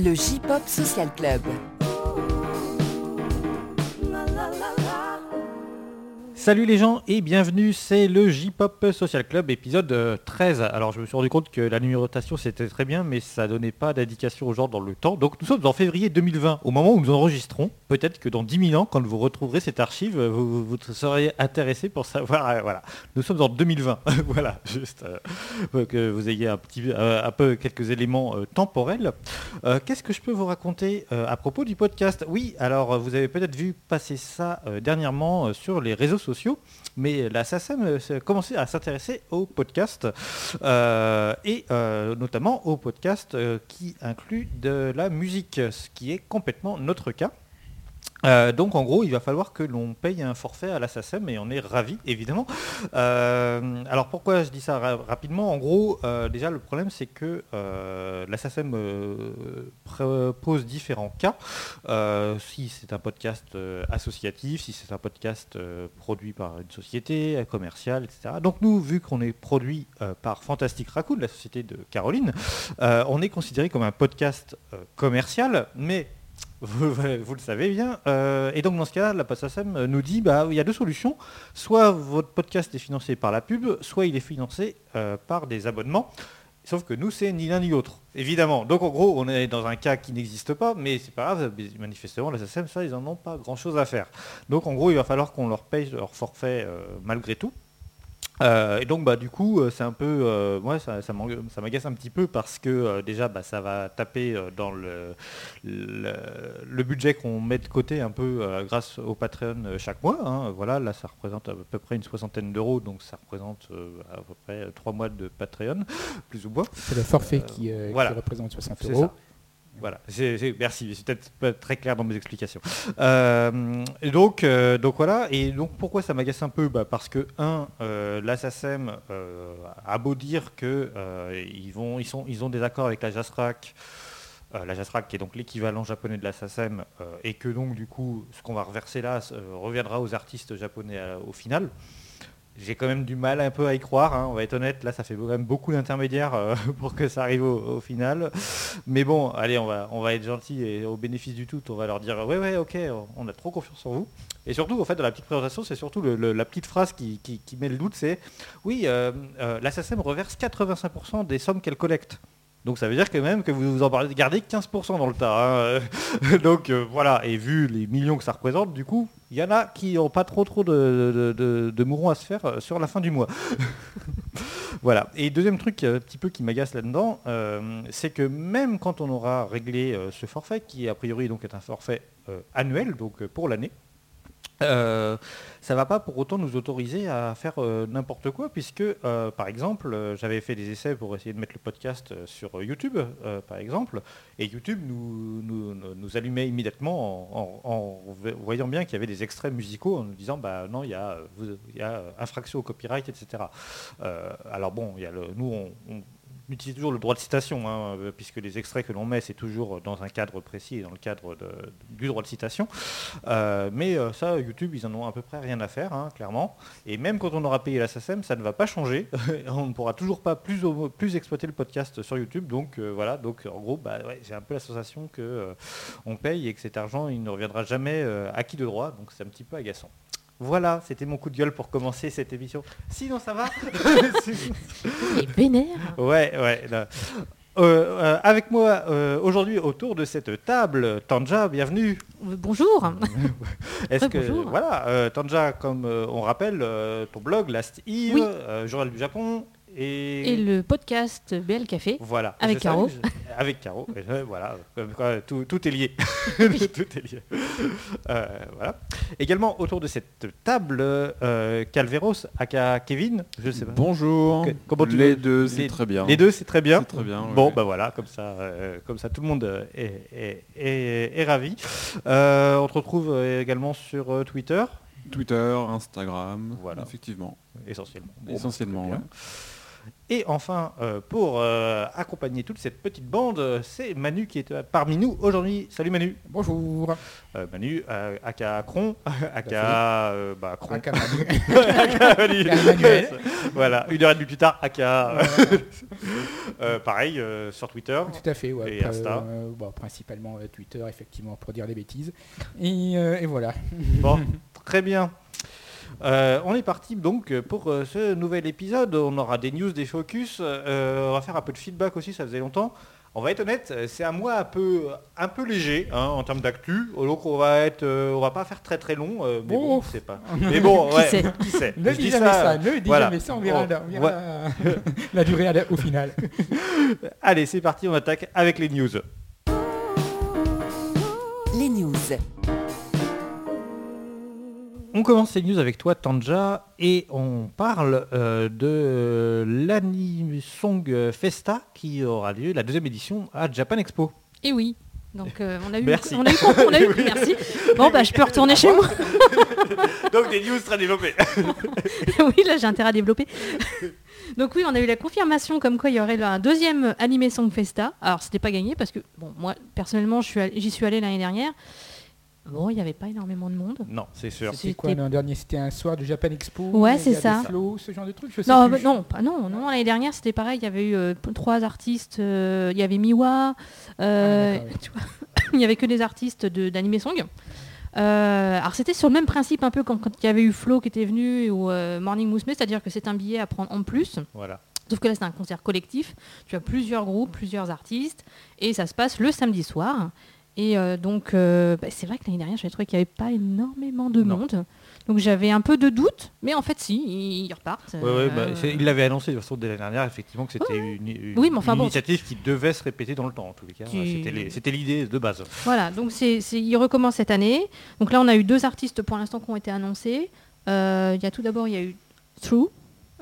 Le J-Pop Social Club. Salut les gens et bienvenue, c'est le J-Pop Social Club épisode euh, 13. Alors je me suis rendu compte que la numérotation c'était très bien mais ça donnait pas d'indication aux gens dans le temps. Donc nous sommes en février 2020, au moment où nous enregistrons. Peut-être que dans 10 000 ans, quand vous retrouverez cette archive, vous, vous- serez intéressé pour savoir. euh, voilà, nous sommes en 2020. voilà, juste euh, que vous ayez un, petit, euh, un peu quelques éléments euh, temporels. Euh, Qu'est-ce que je peux vous raconter euh, à propos du podcast? Oui, alors euh, vous avez peut-être vu passer ça euh, dernièrement euh, sur les réseaux sociaux, mais la SACEM euh, commencé à s'intéresser au podcast euh, et euh, notamment au podcast euh, qui inclut de la musique, ce qui est complètement notre cas. Euh, donc en gros, il va falloir que l'on paye un forfait à la et on est ravi évidemment. Euh, alors pourquoi je dis ça ra- rapidement? En gros, euh, déjà le problème c'est que la SACEM propose différents cas. Si c'est un podcast associatif, si c'est un podcast produit par une société commerciale, etc. Donc nous, vu qu'on est produit par Fantastic Raccoon, la société de Caroline, on est considéré comme un podcast commercial, mais vous, le savez bien. Euh, et donc dans ce cas-là, la PASSACEM nous dit, bah, il y a deux solutions. Soit votre podcast est financé par la pub, soit il est financé euh, par des abonnements. Sauf que nous, c'est ni l'un ni l'autre, évidemment. Donc en gros, on est dans un cas qui n'existe pas, mais c'est pas grave, manifestement, la SACEM, ça, ils en ont pas grand-chose à faire. Donc en gros, il va falloir qu'on leur paye leur forfait euh, malgré tout. Euh, et donc bah du coup euh, c'est un peu euh, moi ça, ça m'agace un petit peu parce que euh, déjà bah, ça va taper dans le, le, le budget qu'on met de côté un peu grâce au Patreon chaque mois hein. voilà là ça représente à peu près une soixantaine d'euros donc ça représente à peu près trois mois de Patreon plus ou moins C'est le forfait qui, représente 60 c'est euros. Voilà, c'est- merci, c'est peut-être pas très clair dans mes explications. Euh, donc, euh, donc voilà, et donc pourquoi ça m'agace un peu? Bah, Parce que, un, euh, euh, a beau dire euh, ils, sont, ils ont des accords avec la JASRAC, la JASRAC qui est donc l'équivalent japonais de la SACEM, et que donc du coup, ce qu'on va reverser là reviendra aux artistes japonais au final. J'ai quand même du mal un peu à y croire, hein, on va être honnête, là ça fait quand même beaucoup d'intermédiaires euh, pour que ça arrive au, final. Mais bon, allez, on va, on va être gentil et au bénéfice du tout, on va leur dire ouais ouais ok, on a trop confiance en vous. Et surtout, en fait, dans la petite présentation, c'est surtout la petite phrase qui, met le doute, c'est oui, euh, euh, reverse 85% des sommes qu'elle collecte. Donc ça veut dire quand même que vous vous en gardez 15% dans le tas. hein. Donc euh, voilà, et vu les millions que ça représente, du coup, il y en a qui n'ont pas trop trop de, de, mourons à se faire euh, sur la fin du mois. Voilà. Et deuxième truc euh, un petit peu qui m'agace là-dedans, euh, c'est que même quand on aura réglé euh, ce forfait, qui a priori donc est un forfait euh, annuel, donc euh, pour l'année, euh, ça va pas pour autant nous autoriser à faire euh, n'importe quoi, puisque euh, par exemple, j'avais fait des essais pour essayer de mettre le podcast sur YouTube, par exemple, et YouTube nous, allumait immédiatement en, voyant bien qu'il y avait des extraits musicaux, en nous disant bah non, il y a, infraction au copyright, etc. Alors bon, nous on utilise toujours le droit de citation, hein, euh, puisque les extraits que l'on met, c'est toujours dans un cadre précis dans le cadre du droit de citation. Euh, mais euh, ça, YouTube, ils en ont à peu près rien à faire, hein, clairement. Et même quand on aura payé la SACEM, ça ne va pas changer. on ne pourra toujours pas plus, plus exploiter le podcast sur YouTube. Donc voilà, donc en gros, bah, ouais, j'ai un peu la sensation euh, on paye et que cet argent, il ne reviendra jamais acquis de droit. Donc c'est un petit peu agaçant. Voilà, c'était mon coup de gueule pour commencer cette émission. Sinon, ça va Et vénère. Ouais, ouais. là. Euh, euh, avec moi euh, aujourd'hui autour de cette table, Tanja, bienvenue. Bonjour. Est-ce Ouais, que bonjour. voilà, euh, Tanja, comme euh, on rappelle, euh, ton blog Last Eve, Oui. euh, Journal du Japon et, Et le podcast BL Café. voilà. Avec Caro. je- avec Caro. voilà, comme quoi, tout, tout est lié. tout est lié. Euh, voilà. Également autour de cette table, euh, Calveros, aka Kevin, je sais pas. Bonjour. Que- comment tu les deux, les- c'est très bien. Les deux, c'est très bien. C'est très bien. ouais, Bon, ouais. bah voilà, comme ça, euh, comme ça, tout le monde est, est- est- est ravi. Euh, on te retrouve également sur Twitter, Twitter, Instagram. Voilà. Effectivement. essentiellement. Essentiellement, Bon, ouais. Et enfin, euh, pour euh, accompagner toute cette petite bande, euh, c'est Manu qui est parmi nous aujourd'hui. Salut Manu. Bonjour. Euh, Manu, euh, aka Cron, aka euh, bah, Cron. Aka Manu. Voilà, une heure et demie plus tard, aka. Euh, pareil, euh, sur Twitter. Tout à fait, ouais. Et Insta. euh, bon, principalement euh, Twitter, effectivement, pour dire des bêtises. Et, euh, et voilà. Bon, très bien. Euh, on est parti donc pour euh, ce nouvel épisode. On aura des news, des focus. Euh, on va faire un peu de feedback aussi, ça faisait longtemps. On va être honnête, c'est un mois un peu, un peu léger hein, en termes d'actu. Donc on va être, euh, on va pas faire très très long. euh, mais bon, Oh. c'est pas. Mais bon, Qui ouais, sait qui sait. Ne Je dis jamais ça, ne dis voilà. jamais ça, on verra, la, on verra ouais. la, la durée la- au final. Allez, c'est parti, on attaque avec les news. Les news. On commence ces news avec toi, Tanja, et on parle euh, de l'Anime Song Festa qui aura lieu, la deuxième édition à Japan Expo. Et oui. Donc euh, on a eu, Merci. on a eu, on a eu, merci. Bon bah je peux retourner chez moi. Donc des news très développées. oui, là j'ai intérêt à développer. Donc oui, on a eu la confirmation comme quoi il y aurait un deuxième Anime Song Festa. Alors c'était pas gagné parce que bon, moi personnellement, j'y suis allée l'année dernière. Bon, il n'y avait pas énormément de monde. Non, c'est sûr. C'est quoi C'était- l'an dernier C'était un soir du Japan Expo Ouais, c'est ça. Flo, ce genre de truc je sais Non, plus. bah, non, pas- non, non, l'année dernière c'était pareil. Il y avait eu euh, trois artistes. euh, il y avait Miwa. euh, Ah, d'accord, tu vois, il y avait que des artistes de- d'anime song. Euh, alors c'était sur le même principe un peu quand, quand il y avait eu Flo qui était venu ou euh, Morning Musume, c'est-à-dire que c'est un billet à prendre en plus. Voilà. Sauf que là, c'est un concert collectif. Tu as plusieurs groupes, plusieurs artistes. Et ça se passe le samedi soir. Et euh, donc, euh, bah, c'est vrai que l'année dernière, j'avais trouvé qu'il n'y avait pas énormément de Non. monde. Donc, j'avais un peu de doute. Mais en fait, si, ils, repartent. Ouais, ouais, bah, Euh, il l'avait annoncé de toute façon dès l'année dernière, effectivement, que c'était une, une- Oui, mais enfin une bon. initiative qui devait se répéter dans le temps, en tous les cas. Tu- C'était l'idée de base. Voilà, donc c'est, il recommence cette année. Donc là, on a eu deux artistes pour l'instant qui ont été annoncés. Euh, Il y a tout d'abord, il y a eu True,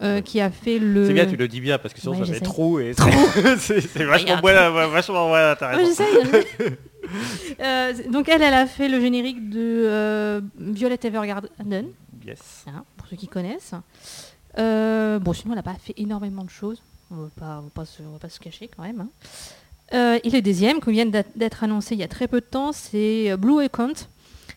euh, qui a fait le... C'est bien, tu le dis bien, parce que sinon Ouais, ça fait trop et c'est c'est vachement moins, vachement Ouais, intéressant. Euh, donc elle, elle a fait le générique de euh, Violet Evergarden, Yes. hein, pour ceux qui connaissent. Euh, bon, sinon, elle n'a pas fait énormément de choses. On ne va pas, va se, on va pas se cacher quand même. hein. Et le deuxième, qui vient d'être annoncé il y a très peu de temps, c'est Blue Account.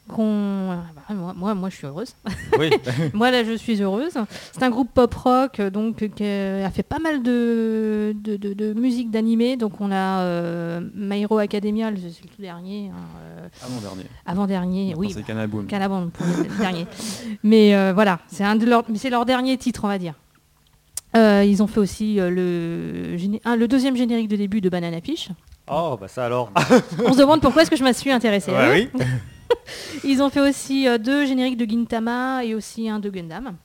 Qu'on, bah, moi, moi, moi, je suis heureuse. Oui, Moi, là, je suis heureuse. C'est un groupe pop rock, euh, donc, qui euh, a fait pas mal de, de, de- de musique d'animé. Donc, on a euh, My Hero Academia, le- c'est le tout dernier, hein, euh, Avant-dernier. avant-dernier. Oui, C'est Canal Boom. Calaban pour le dernier. Mais euh, voilà, c'est un de leurs, mais c'est leur dernier titre, on va dire. Euh, ils ont fait aussi le, un- le deuxième générique de début de Banana Fish. Oh, bah ça alors. On se demande pourquoi est-ce que je me suis intéressée Ouais, eux. oui. Ils ont fait aussi euh, deux génériques de Gintama et aussi un de Gundam.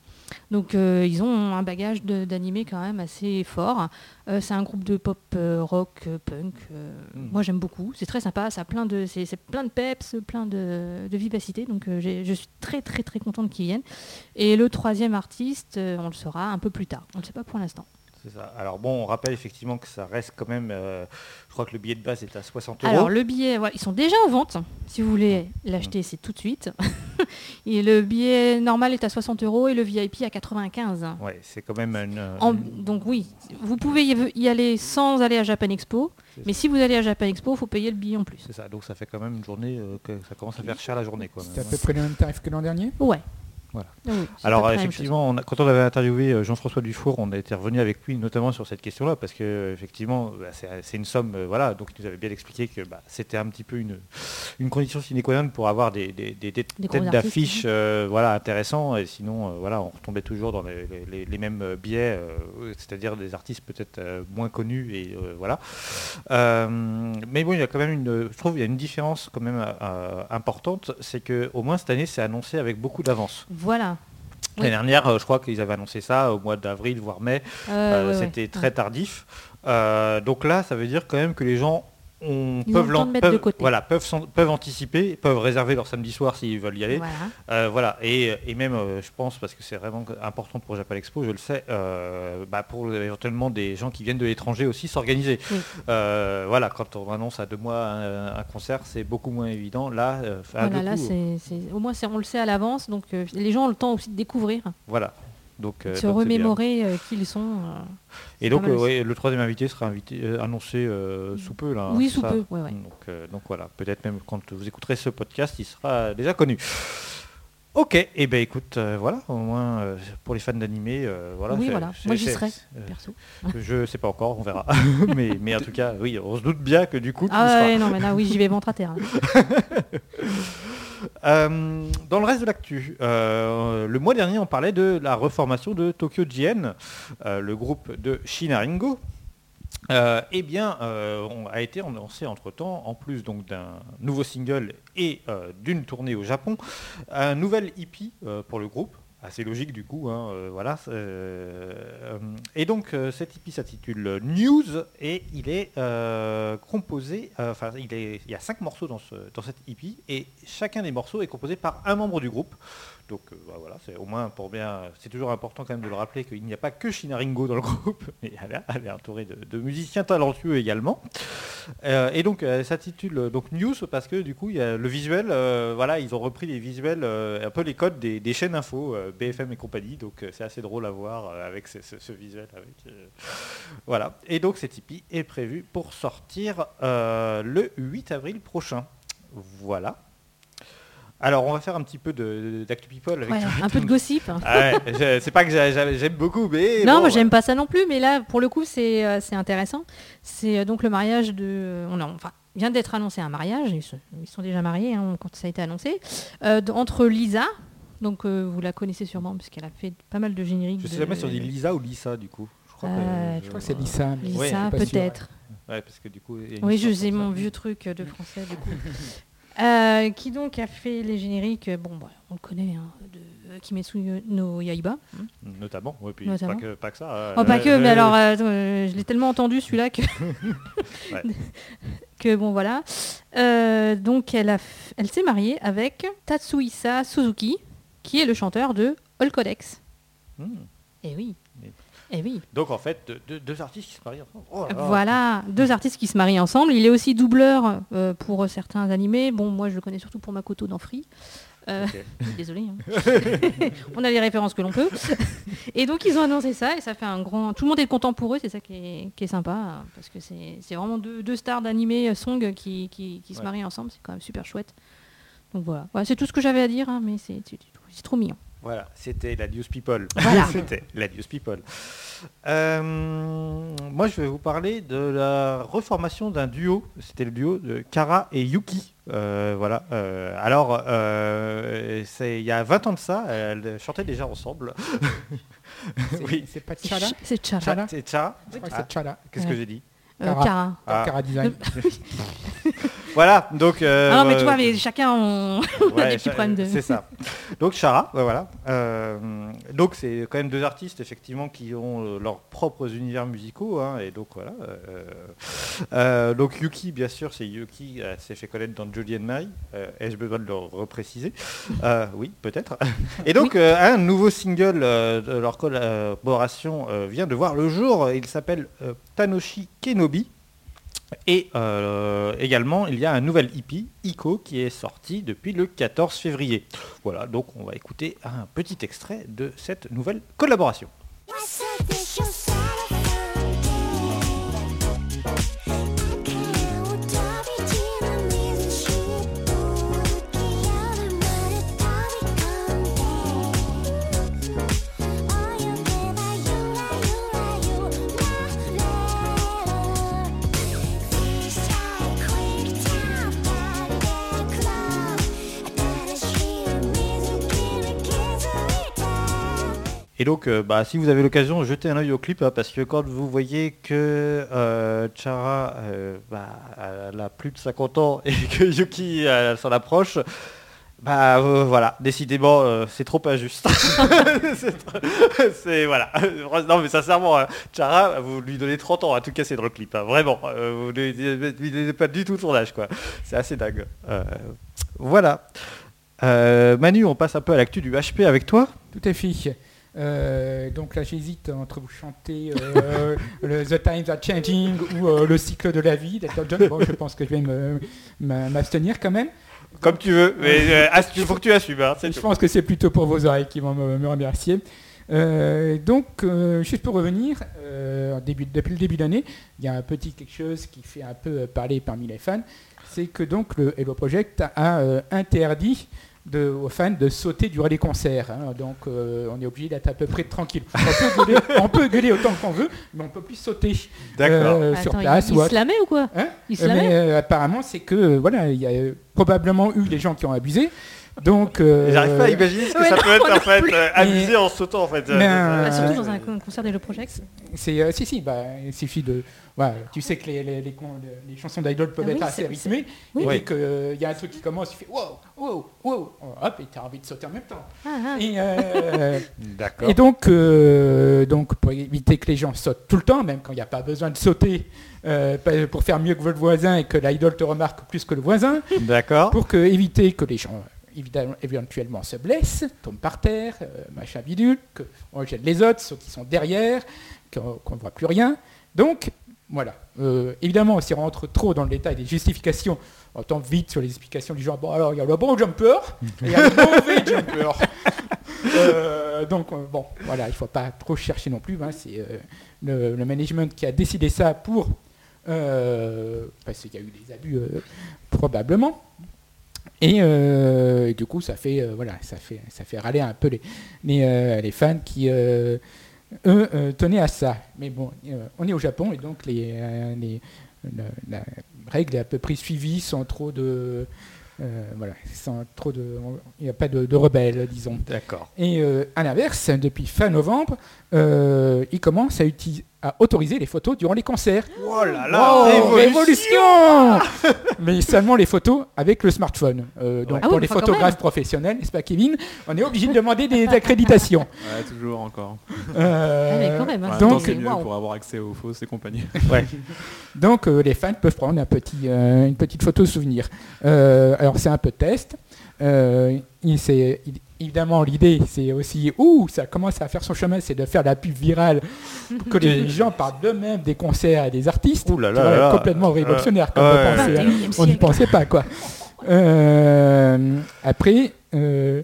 Donc euh, ils ont un bagage d'animé quand même assez fort. Euh, c'est un groupe de pop euh, rock punk. euh, Mm. Moi j'aime beaucoup. C'est très sympa. Ça a plein de, c'est, plein de peps, plein de, de vivacité. Donc je suis très très très contente qu'ils viennent. Et le troisième artiste, on le saura un peu plus tard. On ne le sait pas pour l'instant. C'est ça. Alors bon, on rappelle effectivement que ça reste quand même. euh, je crois que le billet de base est à 60 euros. Alors le billet, ils sont déjà en vente. Si vous voulez l'acheter, c'est tout de suite. et le billet normal est à 60 euros et le VIP à 95. Ouais, c'est quand même une. euh, En- donc oui, vous pouvez y- aller sans aller à Japan Expo, mais si vous allez à Japan Expo, il faut payer le billet en plus. C'est ça. Donc ça fait quand même une journée euh, que ça commence à faire cher la journée. C'est à peu près le même tarif que l'an dernier? Ouais. Voilà. Oui, c'est Alors effectivement, on a- quand on avait interviewé euh, Jean-François Dufour, on a été revenu avec lui notamment sur cette question-là parce que euh, effectivement, bah, c'est c'est une somme, euh, voilà. Donc il nous avait bien expliqué que bah, c'était un petit peu une, une condition sine qua non pour avoir des, des, des- des Des gros têtes artistes, d'affiche, euh, voilà, intéressants. Et sinon, euh, voilà, on retombait toujours dans les, les- les- les mêmes euh, biais, euh, c'est-à-dire des artistes peut-être euh, moins connus et euh, voilà. Euh, mais bon, il y a quand même une, je trouve, il y a une différence quand même euh, importante, c'est que au moins cette année, c'est annoncé avec beaucoup d'avance. Voilà. Oui. L'année dernière, euh, je crois qu'ils avaient annoncé ça au mois d'avril, voire mai. Euh, Euh. C'était très tardif. Euh, donc là, ça veut dire quand même que les gens Ils ont peuvent, le de mettre de peuvent- côté. voilà, peuvent, peuvent anticiper, peuvent réserver leur samedi soir s'ils veulent y aller. Voilà. Euh, voilà, et, et même, euh, je pense, parce que c'est vraiment important pour Japan Expo, je le sais, euh, bah, pour éventuellement des gens qui viennent de l'étranger aussi s'organiser. Oui. Voilà, quand on annonce à deux mois un, un concert, c'est beaucoup moins évident. Là, à Voilà, au moins, on le sait à l'avance, donc les gens ont le temps aussi de découvrir. voilà. Donc, euh, Se donc remémorer euh, qui ils sont. euh, Et donc ouais, le troisième invité sera invité, annoncé sous peu là. Oui, c'est sous ça peu, ouais, ouais. Donc, donc voilà, peut-être même quand vous écouterez ce podcast, il sera déjà connu. Ok, et ben écoute, euh, voilà, au moins euh, pour les fans d'animé, euh, voilà. oui, voilà. Moi, j'y serai, perso. je sais pas encore, on verra. mais, mais en tout cas, oui, on se doute bien que du coup, Ah ouais, non, mais là, oui, j'y vais ventre à terre. Euh, dans le reste de l'actu, euh, le mois dernier, on parlait de la reformation de Tokyo GN, euh, le groupe de Shinaringo. Eh bien, on a été annoncé entre-temps, en plus donc d'un nouveau single et d'une tournée au Japon, un nouvel euh, pour le groupe. Assez logique du coup, hein, euh, voilà. euh, et donc euh, cet EP s'intitule News et il est composé, enfin il, y a cinq morceaux dans, ce, dans EP et chacun des morceaux est composé par un membre du groupe. Donc euh, bah, voilà, c'est au moins pour bien, c'est toujours important quand même de le rappeler qu'il n'y a pas que Shinaringo dans le groupe, mais elle, est- entourée de, musiciens talentueux également. Euh, et donc elle s'intitule euh, donc News parce que du coup il y a le visuel, euh, voilà, ils ont repris les visuels, euh, un peu les codes des, chaînes info, euh, BFM et compagnie, donc euh, c'est assez drôle à voir euh, avec ce, visuel. Euh, voilà. Et donc cet EP est prévu pour sortir euh, le 8 avril prochain. Voilà. Alors on va faire un petit peu d'Actu People avec Ouais, toi. un peu de gossip. Ah ouais, c'est pas que j'a- j'a- j'aime beaucoup, mais non, bon, moi j'aime pas ça non plus, mais là pour le coup c'est euh, c'est intéressant. C'est euh, donc le mariage de. On a, enfin, vient d'être annoncé un mariage, ils, se- ils sont déjà mariés hein, quand ça a été annoncé, euh, entre Lisa, donc euh, vous la connaissez sûrement puisqu'elle a fait pas mal de génériques. Je sais de- jamais si on dit Lisa ou Lisa du coup. Je crois Euh, Je crois que c'est Lisa. Lisa, peut-être. Ouais, parce que du coup. Oui, je sais mon vieux truc de français du coup. Euh, qui donc a fait les génériques, euh, bon, bah, on le connaît, hein, de Kimetsu no Yaiba. Notamment, puis Notamment. Pas, que, pas que ça. euh, Oh, pas que, euh, mais alors, euh, euh, je l'ai tellement entendu celui-là que. Que bon, voilà. Euh, donc, elle, a f- elle s'est mariée avec Tatsuhisa Suzuki, qui est le chanteur de All Codex. hmm. Eh oui. Et- Eh oui. Donc en fait, deux, artistes qui se marient ensemble. Oh là là. Voilà, deux artistes qui se marient ensemble. Il est aussi doubleur euh, pour certains animés. Bon, moi, je le connais surtout pour Makoto dans Free. Euh. Désolé. On a les références que l'on peut. et donc ils ont annoncé ça et ça fait un grand. Tout le monde est content pour eux, c'est ça qui est, qui est sympa parce que c'est vraiment deux, deux stars d'animé euh, song qui, qui, qui se marient ensemble, c'est quand même super chouette. Donc voilà, Voilà, c'est tout ce que j'avais à dire, hein, mais c'est trop mignon. Voilà, c'était la News People. Voilà. c'était la News People. Euh, moi, je vais vous parler de la reformation d'un duo. C'était le duo de Kara et Yuki. Euh, voilà. Euh, alors, euh, c'est- il y a 20 ans de ça, elles chantaient déjà ensemble. C'est- Oui. C'est pas C'est Chala Ch- C'est Chara. Chala C'est que Ah, c'est Chala. Qu'est-ce que j'ai dit? Cara. Cara. Ah. Cara Design. Voilà, donc... euh, ah non, mais tu euh, mais chacun on, on a des petits problèmes de. C'est ça. Donc Chara, voilà. Euh, donc c'est quand même deux artistes effectivement qui ont leurs propres univers musicaux, hein, et donc voilà. donc Yuki, bien sûr, c'est Yuki, elle s'est fait connaître dans Jodie and Mary. Ai-je besoin de le repréciser? Oui, peut-être. Et donc un nouveau single de leur collaboration vient de voir le jour. Il s'appelle Tanoshi Kenobi. Et euh, également, il y a un nouvel EP, Ico, qui est sorti depuis le 14 février. Voilà, donc on va écouter un petit extrait de cette nouvelle collaboration. Et donc, euh, bah, si vous avez l'occasion, jetez un œil au clip, hein, parce que quand vous voyez que euh, Chara, euh, bah, elle a plus de 50 ans et que Yuki s'en approche, bah voilà, décidément, c'est trop injuste. c'est voilà. Non mais sincèrement, hein, Chara, vous lui donnez 30 ans à tout casser dans le clip, hein, vraiment. Vous ne lui donnez pas du tout son âge, quoi. C'est assez dingue. Voilà. Manu, on passe un peu à l'actu du HP avec toi. Tout à fait. Euh, donc là, j'hésite entre vous chanter euh, le The Times Are Changing ou euh, le cycle de la vie d'Elton John. Bon, je pense que je vais m'abstenir quand même. Comme tu veux, mais il faut que tu assumes. hein, Je tout. pense que c'est plutôt pour vos oreilles qui vont me, me remercier. Euh, donc, euh, juste pour revenir, euh, en début, depuis le début de l'année, il y a un petit quelque chose qui fait un peu parler parmi les fans, c'est que donc le Hello Project a euh, interdit de- aux fans de sauter durant les concerts. hein. donc, euh, on est obligé d'être à peu près tranquille. On peut gueuler, on peut gueuler autant qu'on veut, mais on peut plus sauter euh, sur Attends, place. il, se la met ou quoi Hein Il se euh, la mais met euh, apparemment, c'est que voilà, il y a probablement eu des gens qui ont abusé. Donc, euh, J'arrive pas à imaginer ce que Ouais, ça non, peut être en fait, euh, Mais- amuser en sautant en fait. Mais, Euh, Bah, Surtout euh, dans un con- concert des Le Project. c'est euh, si si, bah, il suffit de. voilà, tu sais que les, les, les chansons d'idol peuvent Ah être oui, assez rythmées. oui. Et Oui. dès qu'il y a un truc qui commence, tu fais wow, wow, wow, hop, et tu as envie de sauter en même temps. Ah, ah. Et, euh, D'accord. Et donc, euh, donc, pour éviter que les gens sautent tout le temps, même quand il n'y a pas besoin de sauter, euh, pour faire mieux que votre voisin et que l'idol te remarque plus que le voisin, D'accord. pour que, éviter que les gens évidemment, éventuellement se blessent, tombent par terre, euh, machin bidule, qu'on gêne les autres, ceux qui sont derrière, qu'on ne voit plus rien. Donc, voilà. Euh, évidemment, si on rentre trop dans le détail des justifications, on tombe vite sur les explications du genre, bon alors il y a le bon jumper et il y a le mauvais jumper. Euh, donc bon, voilà, il ne faut pas trop chercher non plus. hein, c'est euh, le, le management qui a décidé ça pour parce qu'il y a eu des abus probablement. Et euh, du coup, ça fait euh, voilà, ça fait ça fait râler un peu les les, euh, les fans qui eux tenaient à ça. Mais bon, on est au Japon et donc les, les- la, la règle est à peu près suivie sans trop de voilà, sans trop de il n'y a pas de, de rebelles, disons. D'accord. Et à l'inverse, depuis fin novembre, euh, ils commencent à, à autoriser les photos durant les concerts. Oh là là, Oh, révolution Mais seulement les photos avec le smartphone. Euh, donc Ah oui, pour les photographes professionnels, n'est-ce pas Kevin On est obligé de demander des accréditations. Ouais, toujours encore. Euh, Ah, mais quand même, hein. Donc- c'est mieux pour avoir accès aux fausses et compagnie. Ouais. Donc euh, les fans peuvent prendre un petit, euh, une petite photo souvenir. Euh, alors c'est un peu test. Euh, il- il- évidemment l'idée c'est aussi ouh ça commence à faire son chemin, c'est de faire la pub virale pour que les gens parlent d'eux-mêmes des concerts et des artistes. Ouh là là vois, là là. complètement révolutionnaire comme ouais, hein. 21e On n'y pensait pas quoi. Euh, après, euh,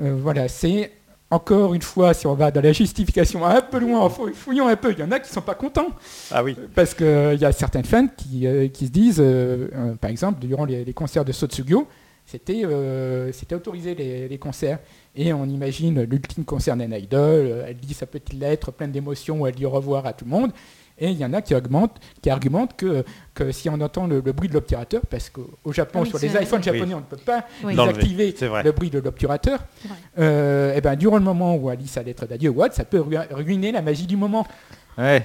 euh, voilà, c'est encore une fois, si on va dans la justification un peu loin, fou- fouillons un peu, il y en a qui sont pas contents. Ah oui. Parce qu'il y a certaines fans qui, euh, qui se disent, euh, euh, par exemple, durant les, les concerts de Sotsugyo, c'était euh, c'était autorisé les, les concerts. Et on imagine l'ultime concert d'un idol, elle dit sa petite lettre pleine d'émotions où elle dit au revoir à tout le monde. Et il y en a qui, augmentent, qui argumentent que, que si on entend le, le bruit de l'obturateur, parce qu'au Japon, Ah oui, sur les iPhones oui. japonais, on ne peut pas Oui. Désactiver le bruit de l'obturateur, vrai. euh, et ben, durant le moment où elle lit sa lettre d'adieu, what, ça peut ru- ruiner la magie du moment. Ouais.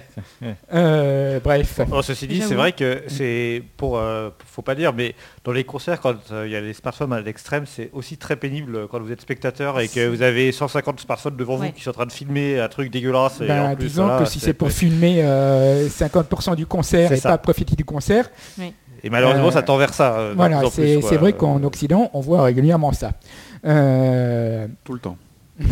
Euh, bref. Bon, ceci dit, c'est vrai que c'est pour, euh, faut pas dire, mais dans les concerts, quand euh, il y a les smartphones à l'extrême, c'est aussi très pénible quand vous êtes spectateur et que vous avez 150 smartphones devant vous qui sont en train de filmer un truc dégueulasse. Et en plus, disons voilà, que si c'est pour filmer euh, 50% du concert et ça. pas profiter du concert, Et malheureusement, Euh, ça tend vers ça. euh, voilà, c'est vrai qu'en Occident, on voit régulièrement ça. Euh, Tout le temps.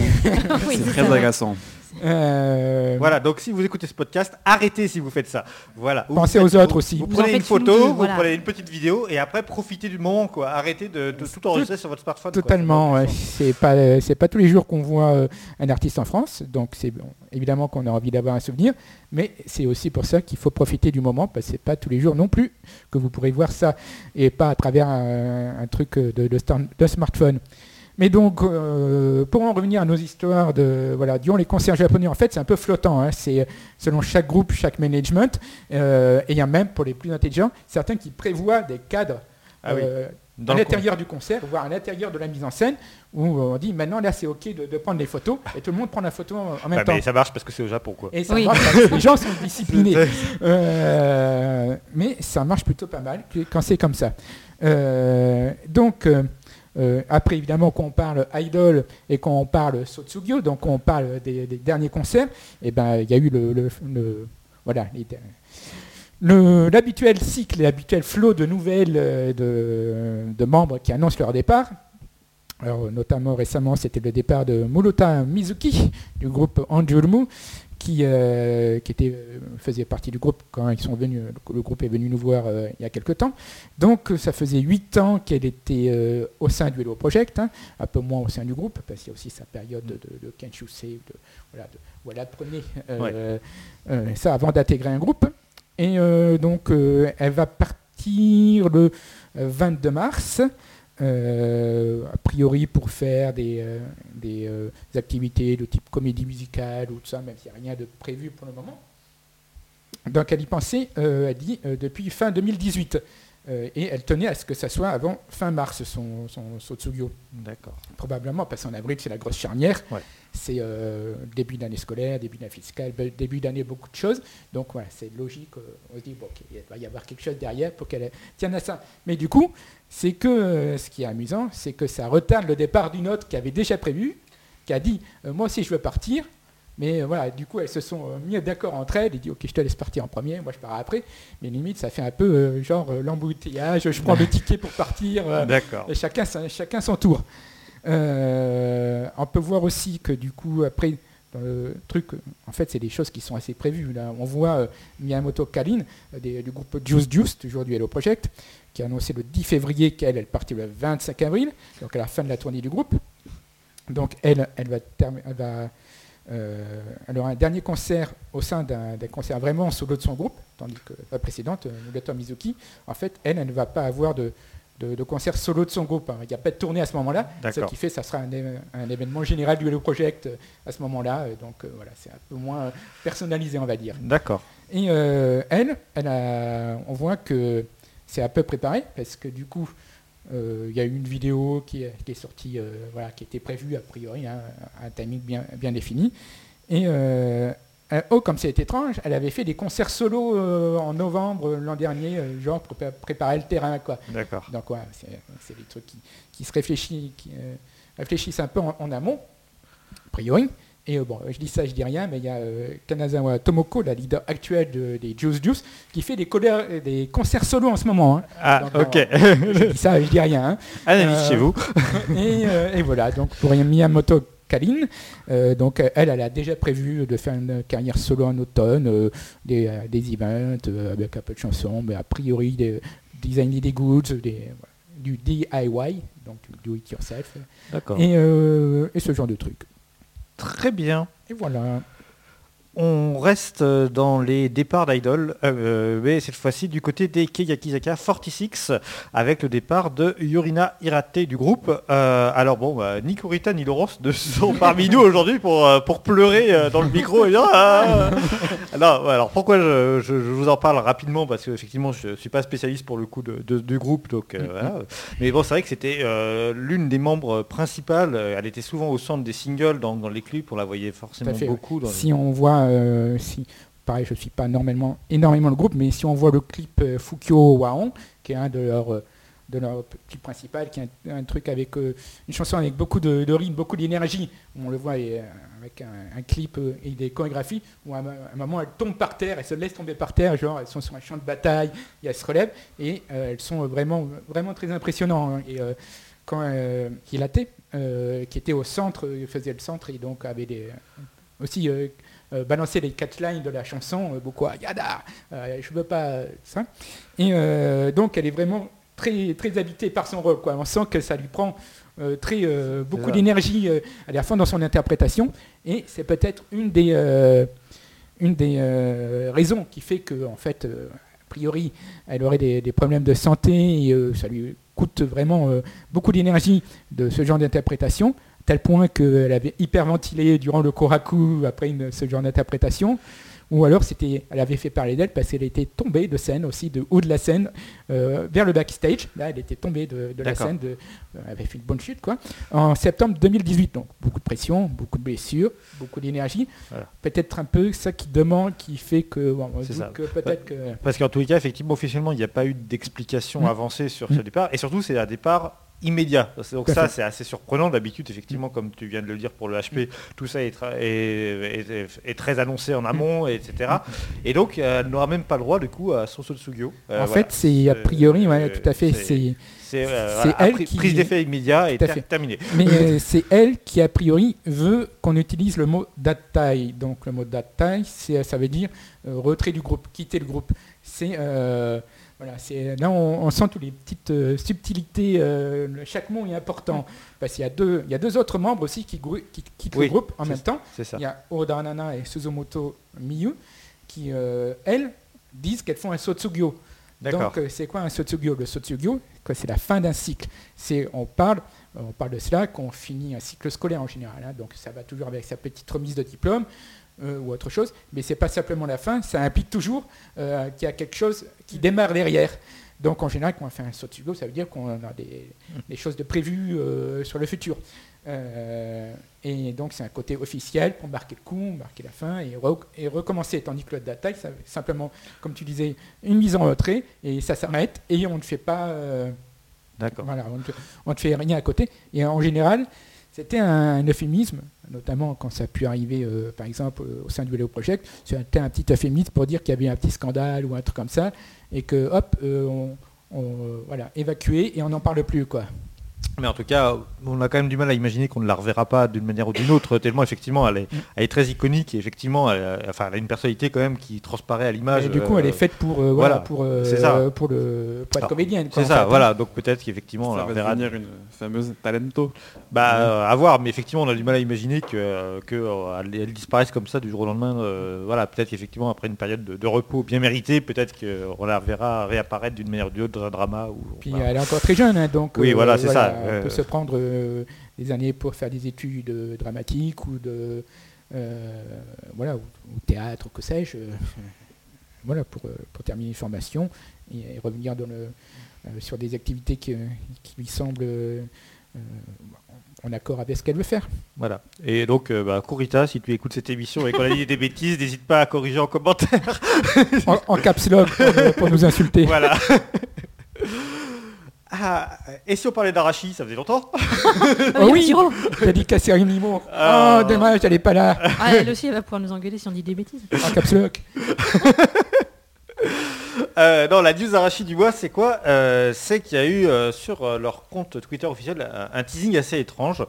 C'est très ça. agaçant. Euh, Voilà, donc si vous écoutez ce podcast, arrêtez si vous faites ça. Voilà. Pensez vous aux autres vous- aussi. Vous, Vous en prenez une photo, vous voilà. prenez une petite vidéo et après profitez du moment quoi. Arrêtez de, de tout enregistrer sur votre smartphone. Totalement, c'est pas c'est pas tous les jours qu'on voit euh, un artiste en France, donc c'est bon, évidemment qu'on a envie d'avoir un souvenir, mais c'est aussi pour ça qu'il faut profiter du moment parce que c'est pas tous les jours non plus que vous pourrez voir ça et pas à travers un, un truc de, de, stand- de smartphone. Mais donc, euh, pour en revenir à nos histoires de voilà, durant les concerts japonais, en fait, c'est un peu flottant. hein. C'est selon chaque groupe, chaque management, euh, et il y a même pour les plus intelligents certains qui prévoient des cadres Ah oui. euh, Dans à l'intérieur du concert, voire à l'intérieur de la mise en scène, où on dit maintenant là c'est ok de, de prendre les photos et tout le monde prend la photo en, en même Ouais, temps. mais ça marche parce que c'est au Japon quoi. Et ça Oui. marche parce que les gens sont disciplinés. Euh, mais ça marche plutôt pas mal que- quand c'est comme ça. Euh, donc euh, après évidemment quand on parle idol et quand on parle Sotsugyo, donc on parle des, derniers concerts, et ben il y a eu le, voilà l'habituel cycle, l'habituel flot de nouvelles euh, de, membres qui annoncent leur départ. Alors, notamment récemment, c'était le départ de Murata Mizuki du groupe Anjurmu, qui, euh, qui était, euh, faisait partie du groupe quand ils sont venus, le groupe est venu nous voir euh, il y a quelque temps. Donc euh, ça faisait 8 ans qu'elle était euh, au sein du Hello Project, hein, un peu moins au sein du groupe, parce qu'il y a aussi sa période de, de Say, de, voilà, de- où elle apprenait euh, euh, ça avant d'intégrer un groupe. Et euh, donc euh, elle va partir le euh, 22 mars. Euh, a priori pour faire des, euh, euh, des activités de type comédie musicale ou tout ça, même s'il n'y a rien de prévu pour le moment. Donc elle y pensait, elle dit, depuis fin 2018. Euh, et elle tenait à ce que ça soit avant fin mars, son, son Sotsuyo. D'accord. Probablement, parce qu'en avril, c'est la grosse charnière. Ouais. C'est euh, début d'année scolaire, début d'année fiscale, début d'année, beaucoup de choses. Donc voilà, c'est logique. euh, on se dit, bon, il va y avoir quelque chose derrière pour qu'elle tienne à ça. Mais du coup, c'est que ce qui est amusant, c'est que ça retarde le départ d'une autre qui avait déjà prévu, qui a dit, euh, moi aussi je veux partir. Mais euh, voilà, du coup, elles se sont euh, mis d'accord entre elles. Il dit, ok, je te laisse partir en premier, moi je pars après. Mais limite, ça fait un peu euh, genre l'embouteillage, je prends le ticket pour partir. euh, D'accord. et chacun, chacun son tour. Euh, on peut voir aussi que du coup, après, dans le truc, en fait, c'est des choses qui sont assez prévues. Là. On voit Miyamoto Kalin des- du groupe Juice Juice, toujours du Hello Project, qui a annoncé le 10 février qu'elle, elle partit le 25 avril, donc à la fin de la tournée du groupe. Donc elle, elle va, elle va euh, aura un dernier concert au sein d'un concert vraiment en solo de son groupe, tandis que la précédente, euh, Mugato Mizuki, en fait, elle, elle ne va pas avoir de, de, de concert solo de son groupe. hein. Il n'y a pas de tournée à ce moment-là. Ce qui fait ça sera un, un événement général du Hello Project euh, à ce moment-là. Donc euh, voilà, c'est un peu moins personnalisé, on va dire. D'accord. Et euh, elle, elle a, on voit que c'est un peu préparé parce que du coup, il y a eu une vidéo qui est, qui est sortie, euh, voilà, qui était prévue a priori, hein, un timing bien, bien défini. Et euh, euh, oh, comme c'est étrange, elle avait fait des concerts solo euh, en novembre euh, l'an dernier, euh, genre pour pré- préparer le terrain, quoi. D'accord. Donc ouais, c'est c'est des trucs qui, qui se réfléchissent, qui, euh, réfléchissent un peu en, en amont, a priori. Et euh, bon, je dis ça, je dis rien, mais il y a euh, Kanazawa Tomoko, la leader actuelle de- des Juice Juice, qui fait des, euh, des concerts solo en ce moment. hein. Ah, Donc, ok. Je dis ça, je dis rien. hein. Analyse chez vous. Et, et voilà, donc pour Miyamoto Kalin, euh, donc elle, elle a déjà prévu de faire une carrière solo en automne, des, des events avec un peu de chansons, mais a priori des designer des goods, des, voilà, du DIY, donc du do it yourself, D'accord. et, euh, et ce genre de trucs. Très bien. Et voilà. On reste euh, dans les départs d'Idol, euh, mais cette fois-ci du côté des Keiyakizaka 46, avec le départ de Yorina Hirate du groupe. Euh, alors bon, bah, ni Kurita ni Laurence ne sont parmi nous aujourd'hui pour, euh, pour pleurer euh, dans le micro et dire Ah alors, alors pourquoi je, je- je vous en parle rapidement Parce qu'effectivement je ne suis pas spécialiste pour le coup de- de- du groupe, donc euh, voilà. Mais bon, c'est vrai que c'était euh, l'une des membres principales. Elle était souvent au centre des singles dans, dans les clips, on la voyait forcément fait, beaucoup. Dans les- Si on voit, euh, si, pareil, je ne suis pas normalement énormément le groupe, mais si on voit le clip euh, Fukyo Waon, qui est un de leurs euh, de leur clip principal, qui est un, truc avec euh, une chanson avec beaucoup de, de rythme, beaucoup d'énergie. On le voit et, avec un, clip et des chorégraphies où à un, moment elle tombe par terre, elle se laisse tomber par terre, genre elles sont sur un champ de bataille, et elles se relèvent et elles sont vraiment vraiment très impressionnantes. hein. Et quand euh, Hilate, euh, qui était au centre, euh, faisait le centre et donc avait des aussi euh, balancer les catchlines de la chanson, beaucoup à Yada, je veux pas ça. Et euh, donc elle est vraiment très, très habitée par son rôle. Quoi. On sent que ça lui prend euh, très, euh, beaucoup d'énergie, euh, à fond dans son interprétation, et c'est peut-être une des, une des raisons qui fait que, en fait, a priori, elle aurait des, des problèmes de santé, et ça lui coûte vraiment beaucoup d'énergie de ce genre d'interprétation, tel point qu'elle avait hyperventilé durant le Koraku après une- ce genre d'interprétation. Ou alors c'était, elle avait fait parler d'elle parce qu'elle était tombée de scène aussi, de haut de la scène, euh, vers le backstage. Là, elle était tombée de, de la scène, de, euh, elle avait fait une bonne chute, quoi. En septembre 2018, donc beaucoup de pression, beaucoup de blessures, beaucoup d'énergie. Voilà. Peut-être un peu ça qui demande, qui fait bon, que peut-être que... Parce qu'en tous les cas, effectivement, officiellement, il n'y a pas eu d'explication Mm. avancée sur ce Mm. départ. Et surtout, c'est un départ immédiat. Donc ça, c'est assez surprenant. D'habitude, effectivement, comme tu viens de le dire pour le HP, tout ça est, tra- est- est- est très annoncé en amont, etc. Et donc, elle n'aura même pas le droit, du coup, à son Sotsugyo. Euh, en voilà. fait, c'est a priori, ouais, tout à fait, c'est- euh, voilà, elle qui- prise d'effet immédiat et Tout à ter- fait. terminé. Mais euh, c'est elle qui, a priori, veut qu'on utilise le mot datai. Donc le mot datai, c'est- ça veut dire retrait du groupe, quitter le groupe. C'est voilà, là on, on sent toutes les petites euh, subtilités. euh, chaque mot est important parce qu'il y a deux, il y a deux autres membres aussi qui, qui quittent Oui, le groupe en même temps. Ça. Il y a Oda Nana et Suzumoto Miyu qui, euh, elles, disent qu'elles font un sotsugyo. Donc, c'est quoi un sotsugyo? Le sotsugyo, c'est la fin d'un cycle. C'est, on parle, on parle de cela quand on finit un cycle scolaire en général. hein. donc, ça va toujours avec sa petite remise de diplôme euh, ou autre chose. Mais c'est pas simplement la fin. Ça implique toujours euh, qu'il y a quelque chose qui démarre derrière. Donc, en général, quand on fait un sotsugyo, ça veut dire qu'on a des, des choses de prévues euh, sur le futur. Euh, et donc, c'est un côté officiel pour marquer le coup, marquer la fin et, re- et recommencer. Tandis que le data, ça simplement, comme tu disais, une mise en retrait et ça s'arrête et on ne fait pas. euh, D'accord. voilà, on ne, fait, on ne fait rien à côté. Et en général, c'était un, un euphémisme, notamment quand ça a pu arriver, par exemple, au sein du Vélo Project, c'était un petit euphémisme pour dire qu'il y avait un petit scandale ou un truc comme ça, et que, hop, euh, on, on, euh, voilà, et on n'en parle plus, quoi. Mais en tout cas, on a quand même du mal à imaginer qu'on ne la reverra pas d'une manière ou d'une autre, tellement effectivement elle est, elle est très iconique et effectivement elle, a- enfin, elle a une personnalité quand même qui transparaît à l'image. Et du coup, elle euh, est faite pour, euh, voilà, pour, euh, ça. pour, le, pour être Alors, comédienne. C'est ça, fait, hein. voilà. Donc peut-être qu'effectivement la va reverra. devenir une fameuse talento. Bah, euh, à voir, mais effectivement, on a du mal à imaginer que, euh, que euh, elle, elle disparaisse comme ça du jour au lendemain. euh, voilà, peut-être qu'effectivement, après une période de, de repos bien méritée, peut-être qu'on la verra réapparaître d'une manière ou d'une autre dans un drama. Ou, Puis voilà. elle est encore très jeune, hein, donc Oui, voilà, c'est ça, Euh. peut se prendre euh, des années pour faire des études euh, dramatiques ou de euh, voilà, ou, ou théâtre, que sais-je, euh, voilà, pour, euh, pour terminer une formation et, et revenir dans le, euh, sur des activités qui, qui lui semblent euh, euh, en accord avec ce qu'elle veut faire. Voilà. Et donc, euh, bah, Kurita, si tu écoutes cette émission et qu'on a dit des bêtises, n'hésite pas à corriger en commentaire. En, en caps lock pour, nous- pour nous insulter. voilà. Ah, et si on parlait d'Arashi, ça faisait longtemps Oh oui, t'as dit casser un Nimo. Ah. Oh, dommage, elle est pas là. Ah, elle aussi, elle va pouvoir nous engueuler si on dit des bêtises. En caps lock. Euh, non, la news du mois, c'est quoi Euh, C'est qu'il y a eu euh, sur euh, leur compte Twitter officiel un, un teasing assez étrange,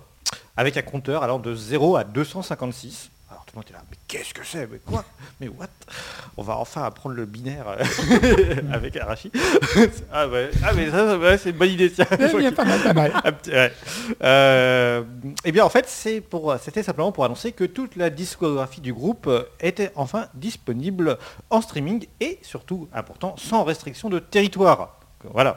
avec un compteur allant de 0 à 256. Là, mais qu'est-ce que c'est Mais quoi Mais what? On va enfin apprendre le binaire euh, avec Arashi. ah, ouais. ah mais ça, ouais, c'est une bonne idée. tiens. Pas mal, pas mal. ouais. Euh, eh bien en fait c'est pour c'était simplement pour annoncer que toute la discographie du groupe euh, était enfin disponible en streaming et surtout important sans restriction de territoire. Voilà.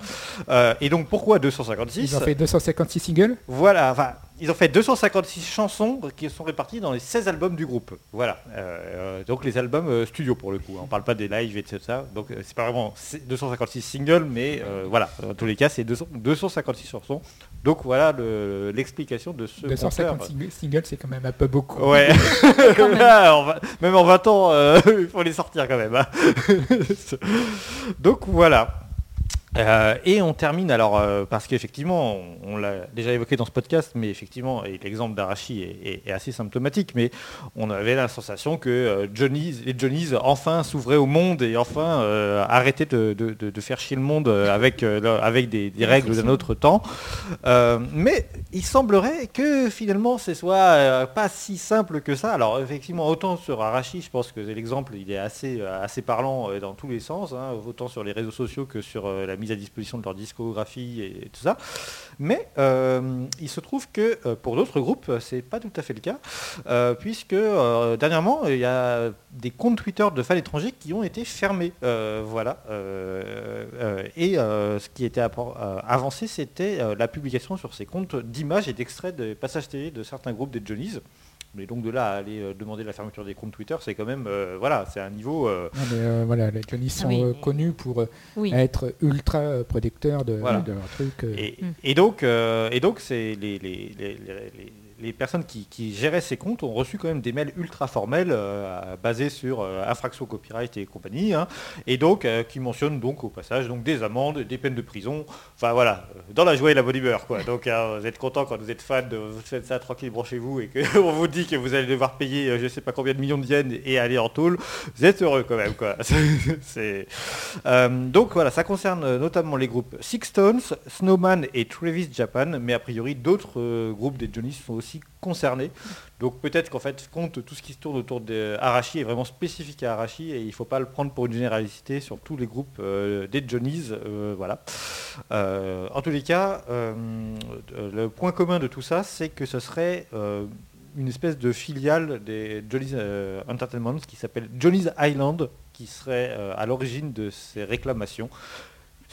Euh, et donc pourquoi 256 Ils ont fait 256 singles? Voilà, enfin, ils ont fait 256 chansons qui sont réparties dans les 16 albums du groupe. Voilà. Euh, euh, donc les albums euh, studio pour le coup. On parle pas des lives et tout ça. Donc c'est pas vraiment c'est 256 singles, mais euh, voilà. Dans tous les cas, c'est 200 256 chansons. Donc voilà le- l'explication de ce 250 compteur. sing- singles, c'est quand même un peu beaucoup. Ouais. Même. On va- même en 20 ans, il faut les sortir quand même. hein. Donc voilà. Euh, et on termine alors euh, parce qu'effectivement, on, l'a déjà évoqué dans ce podcast, mais effectivement, et l'exemple d'Arashi est, assez symptomatique, mais on avait la sensation que euh, Johnny's, les Johnny's enfin s'ouvraient au monde et enfin arrêtaient de, faire chier le monde avec, avec des, règles d'un autre temps. Mais il semblerait que finalement ce soit pas si simple que ça. Alors effectivement, autant sur Arashi, je pense que l'exemple il est assez, assez parlant dans tous les sens, hein, autant sur les réseaux sociaux que sur la à disposition de leur discographie et, tout ça. Mais euh, il se trouve que euh, pour d'autres groupes, c'est pas tout à fait le cas, euh, puisque dernièrement, il y a des comptes Twitter de fans étrangers qui ont été fermés. Voilà. Et ce qui était avancé, c'était la publication sur ces comptes d'images et d'extraits des passages télé de certains groupes des Johnnies. Mais donc de là à aller euh, demander la fermeture des comptes Twitter, c'est quand même, euh, voilà, c'est un niveau. euh, Non, mais, euh, voilà, les Johnny sont oui. connus pour Oui. être ultra producteurs de, Voilà. de leurs trucs. Et, Mm. et donc, euh, et donc c'est les, les, les- les- les- personnes qui, géraient ces comptes ont reçu quand même des mails ultra formels euh, basés sur euh, infraction copyright et compagnie, hein, et donc euh, qui mentionnent donc au passage donc des amendes, des peines de prison, enfin voilà, euh, dans la joie et la bonne humeur quoi. Donc vous êtes content quand vous êtes fan de vous faites ça tranquillement chez vous et qu'on vous dit que vous allez devoir payer je sais pas combien de millions de yens et aller en tôle, vous êtes heureux quand même quoi. Donc voilà, ça concerne notamment les groupes Six Stones, Snowman et Travis Japan, mais a priori d'autres groupes des Johnny's sont aussi concernés. Donc peut-être qu'en fait, compte tout ce qui se tourne autour de Arashi est vraiment spécifique à Arashi et il ne faut pas le prendre pour une généralité sur tous les groupes euh, des Johnny's. euh, voilà. Euh, en tous les cas, le point commun de tout ça, c'est que ce serait une espèce de filiale des Johnny's Entertainment qui s'appelle Johnny's Island, qui serait à l'origine de ces réclamations.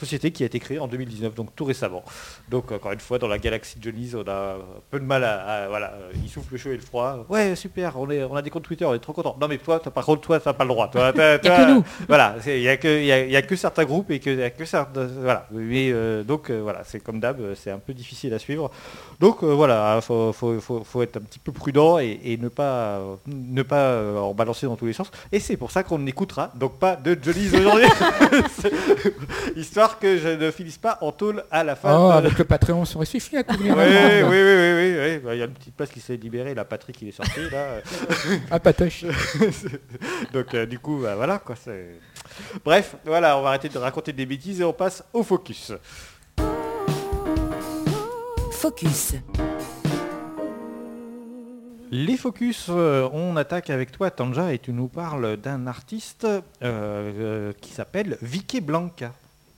Société qui a été créée en 2019, donc tout récemment. Donc encore une fois, dans la galaxie de Johnny's, on a un peu de mal à, à- voilà, euh, il souffle le chaud et le froid. Ouais, super, on, est, on a des comptes Twitter, on est trop content. Non mais toi, t'as- par contre, toi, t'as pas le droit. Toi, t'as- Y a que nous. Voilà, il y a que, il y a- il y a que certains groupes et que, y a que certains, voilà. Mais euh, donc euh, voilà, c'est comme d'hab, euh, c'est un peu difficile à suivre. Donc euh, voilà, faut, faut, faut- faut être un petit peu prudent et, et ne pas, euh, ne pas euh, en balancer dans tous les sens. Et c'est pour ça qu'on n'écoutera donc pas de Johnny's aujourd'hui, C'est- histoire que je ne finisse pas en tôle à la fin. Oh, de- avec le Patreon, ça aurait suffi à couvrir Oui, oui, oui, oui, oui, oui. Bah, Il y a une petite place qui s'est libérée, la Patrick il est sorti là. Ah, patoche. Donc euh, du coup, bah, voilà quoi. c'est- Bref, voilà, on va arrêter de raconter des bêtises et on passe au focus. Focus. Les focus, euh, on attaque avec toi Tanja et tu nous parles d'un artiste euh, euh, qui s'appelle Vicky Blanca.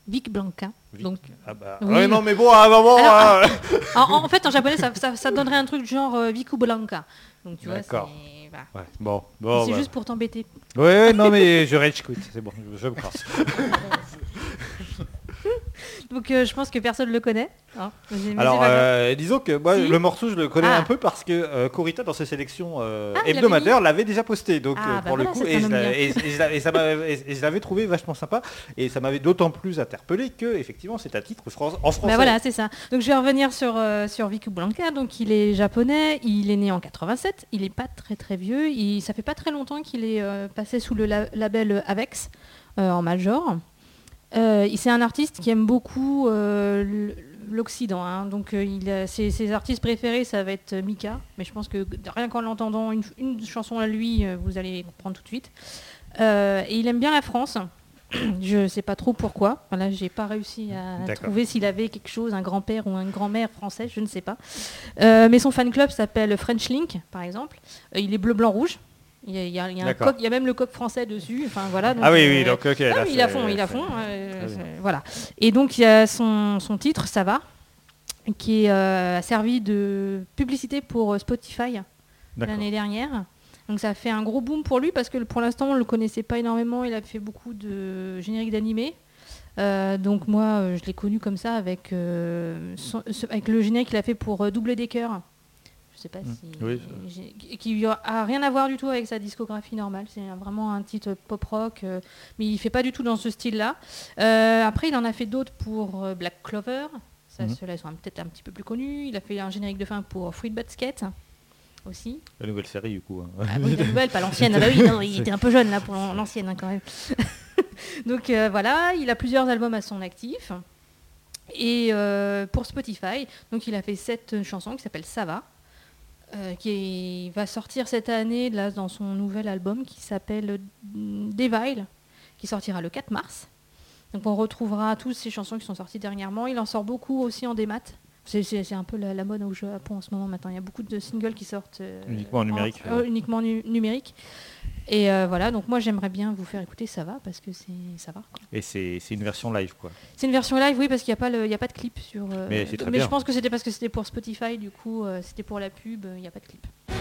Vic Blanca. Donc, Ah bah, Oui. ouais, non mais bon, à un moment... Alors, euh, en, en fait, en japonais, ça, ça- ça donnerait un truc genre euh, Viku Blanca. Donc tu vois, c'est ouais, bon, bon, C'est bah. juste pour t'embêter. Ouais, non mais je rage quit, c'est bon, je, je me casse. Donc euh, je pense que personne le connaît. hein. Alors, euh, disons que moi, Si. le morceau, je le connais Ah. un peu parce que euh, Corita, dans ses sélections euh, Ah, hebdomadaires, l'avait déjà posté. Donc, Ah, euh, bah pour le coup, et je, l'avais trouvé vachement sympa. Et ça m'avait d'autant plus interpellé que, effectivement, c'est un titre en français. Bah voilà, c'est ça. Donc je vais revenir sur, sur Viku Blanca. Donc il est japonais, il est né en 87, il est pas très très vieux. Il, ça fait pas très longtemps qu'il est passé sous le la- label Avex en major. Euh, c'est un artiste qui aime beaucoup euh, l'Occident. hein. Donc euh, il a- ses, ses artistes préférés, ça va être Mika. Mais je pense que rien qu'en l'entendant une, une chanson à lui, euh, vous allez comprendre tout de suite. Euh, et il aime bien la France. Je sais pas trop pourquoi. Voilà, j'ai pas réussi à trouver s'il avait quelque chose, un grand-père ou une grand-mère français, je ne sais pas. Mais son fan club s'appelle French Link, par exemple. Il est bleu, blanc, rouge. Il y a, il y a- il y a un D'accord. coq- il y a même le coq français dessus. Enfin voilà. donc, Ah oui, euh, oui, donc ok. ah il a fond, il a fond. euh, c'est- voilà. Et donc il y a son, son titre, ça va, qui euh, a servi de publicité pour euh, Spotify l'année dernière. Donc ça a fait un gros boom pour lui parce que pour l'instant on ne le connaissait pas énormément. Il a fait beaucoup de génériques d'animés. Euh, donc moi euh, je l'ai connu comme ça avec, euh, son- avec le générique qu'il a fait pour euh, Double Decker. Je sais pas Mm. si. Oui, qui- qui a rien à voir du tout avec sa discographie normale. C'est vraiment un titre pop rock, euh, mais il fait pas du tout dans ce style-là. Euh, après, il en a fait d'autres pour euh, Black Clover. Ça, Mhm. Ceux-là ils sont peut-être un petit peu plus connus. Il a fait un générique de fin pour Fruit Basket aussi. La nouvelle série, du coup. hein. Ah oui, la nouvelle, pas l'ancienne. Ah bah oui, non, il était un peu jeune là pour l'ancienne hein, quand même. Donc euh, voilà, il a plusieurs albums à son actif. Et euh, pour Spotify, donc il a fait cette chanson qui s'appelle Ça va, euh, qui va sortir cette année là, dans son nouvel album qui s'appelle mm, Devile, qui sortira le 4 mars. Donc on retrouvera toutes ces chansons qui sont sorties dernièrement. Il en sort beaucoup aussi en démat. C'est- un peu la, la mode au Japon en ce moment maintenant. Il y a beaucoup de singles qui sortent euh, Uniquement en numérique. euh, uniquement nu- numérique. Et euh, voilà, donc moi j'aimerais bien vous faire écouter Ça va parce que c'est ça va. quoi. Et c'est une version live, quoi. C'est une version live, oui, parce qu'il n'y a, pas le- il y a pas de clip sur. euh, Mais c'est très mais bien. je pense que c'était parce que c'était pour Spotify, du coup, euh, c'était pour la pub, euh, il n'y a pas de clip. Comment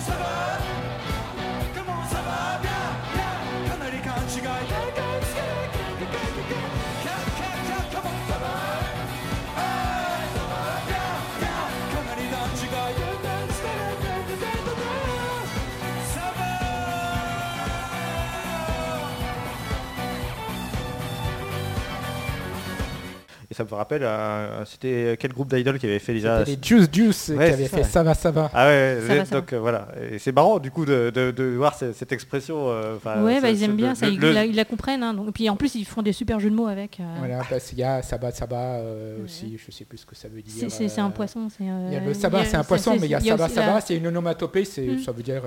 ça va? Comment ça me rappelle, un- c'était quel groupe d'idoles qui avait fait déjà C'était les Juice Juice Ouais, qui ça, fait ouais. ça va, ça va. Ah ouais, Ça va, ça donc euh, voilà. Et c'est marrant du coup de, de- de voir ce- cette expression. euh, ouais, bah, ils aiment bien le- ça, le- ils, le- la, ils la comprennent. hein, donc, et puis en plus, ils font des super jeux de mots avec. euh, Voilà, parce qu'il y a Saba Saba euh, Ouais. aussi, je sais plus ce que ça veut dire. c'est- un euh, poisson. c'est, euh, Il y a le Saba, il y a- c'est un poisson, mais il y a Saba aussi Saba, la- c'est une onomatopée, c'est, Mm. ça veut dire,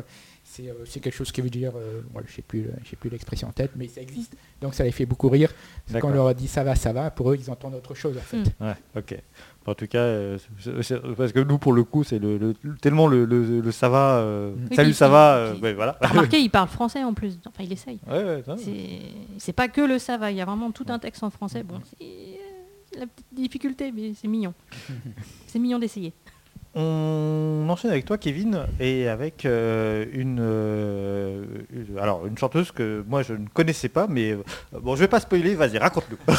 c'est, euh, c'est quelque chose qui veut dire, euh, voilà, je sais plus, je sais plus l'expression en tête, mais ça existe. Donc ça les fait beaucoup rire. Quand on leur dit ça va, ça va, pour eux, ils entendent autre chose en fait. Mm. Ouais, ok. En tout cas, euh, parce que nous, pour le coup, c'est le, le- tellement le, le, le ça va, euh, Oui, salut ça va, euh, ouais, voilà. T'as remarqué, il parle français en plus. Enfin, il essaye. Ouais, ouais, non. C'est c'est pas que le ça va, il y a vraiment tout un texte en français. Bon, c'est euh, la petite difficulté, mais c'est mignon. c'est mignon d'essayer. On enchaîne avec toi, Kevin, et avec euh, une, euh, une- alors une chanteuse que moi je ne connaissais pas, mais euh, bon, je vais pas spoiler. Vas-y, raconte-nous.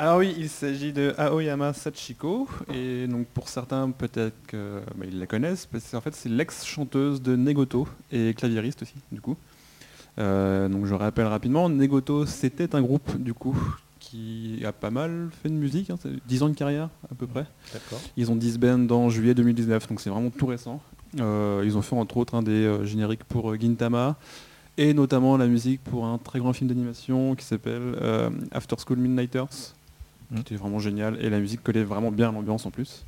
Alors oui, il s'agit de Aoyama Sachiko, et donc pour certains peut-être que bah, la connaissent, parce qu'en fait c'est l'ex-chanteuse de Negoto et claviériste aussi du coup. Donc je rappelle rapidement, Negoto c'était un groupe du coup qui a pas mal fait de musique, hein, c'est 10 ans de carrière à peu près. Ils ont disband en juillet 2019, donc c'est vraiment tout récent. Euh, ils ont fait entre autres un des euh, génériques pour euh, Gintama et notamment la musique pour un très grand film d'animation qui s'appelle euh, After School Midnighters, Mm. qui était vraiment génial et la musique collait vraiment bien à l'ambiance en plus.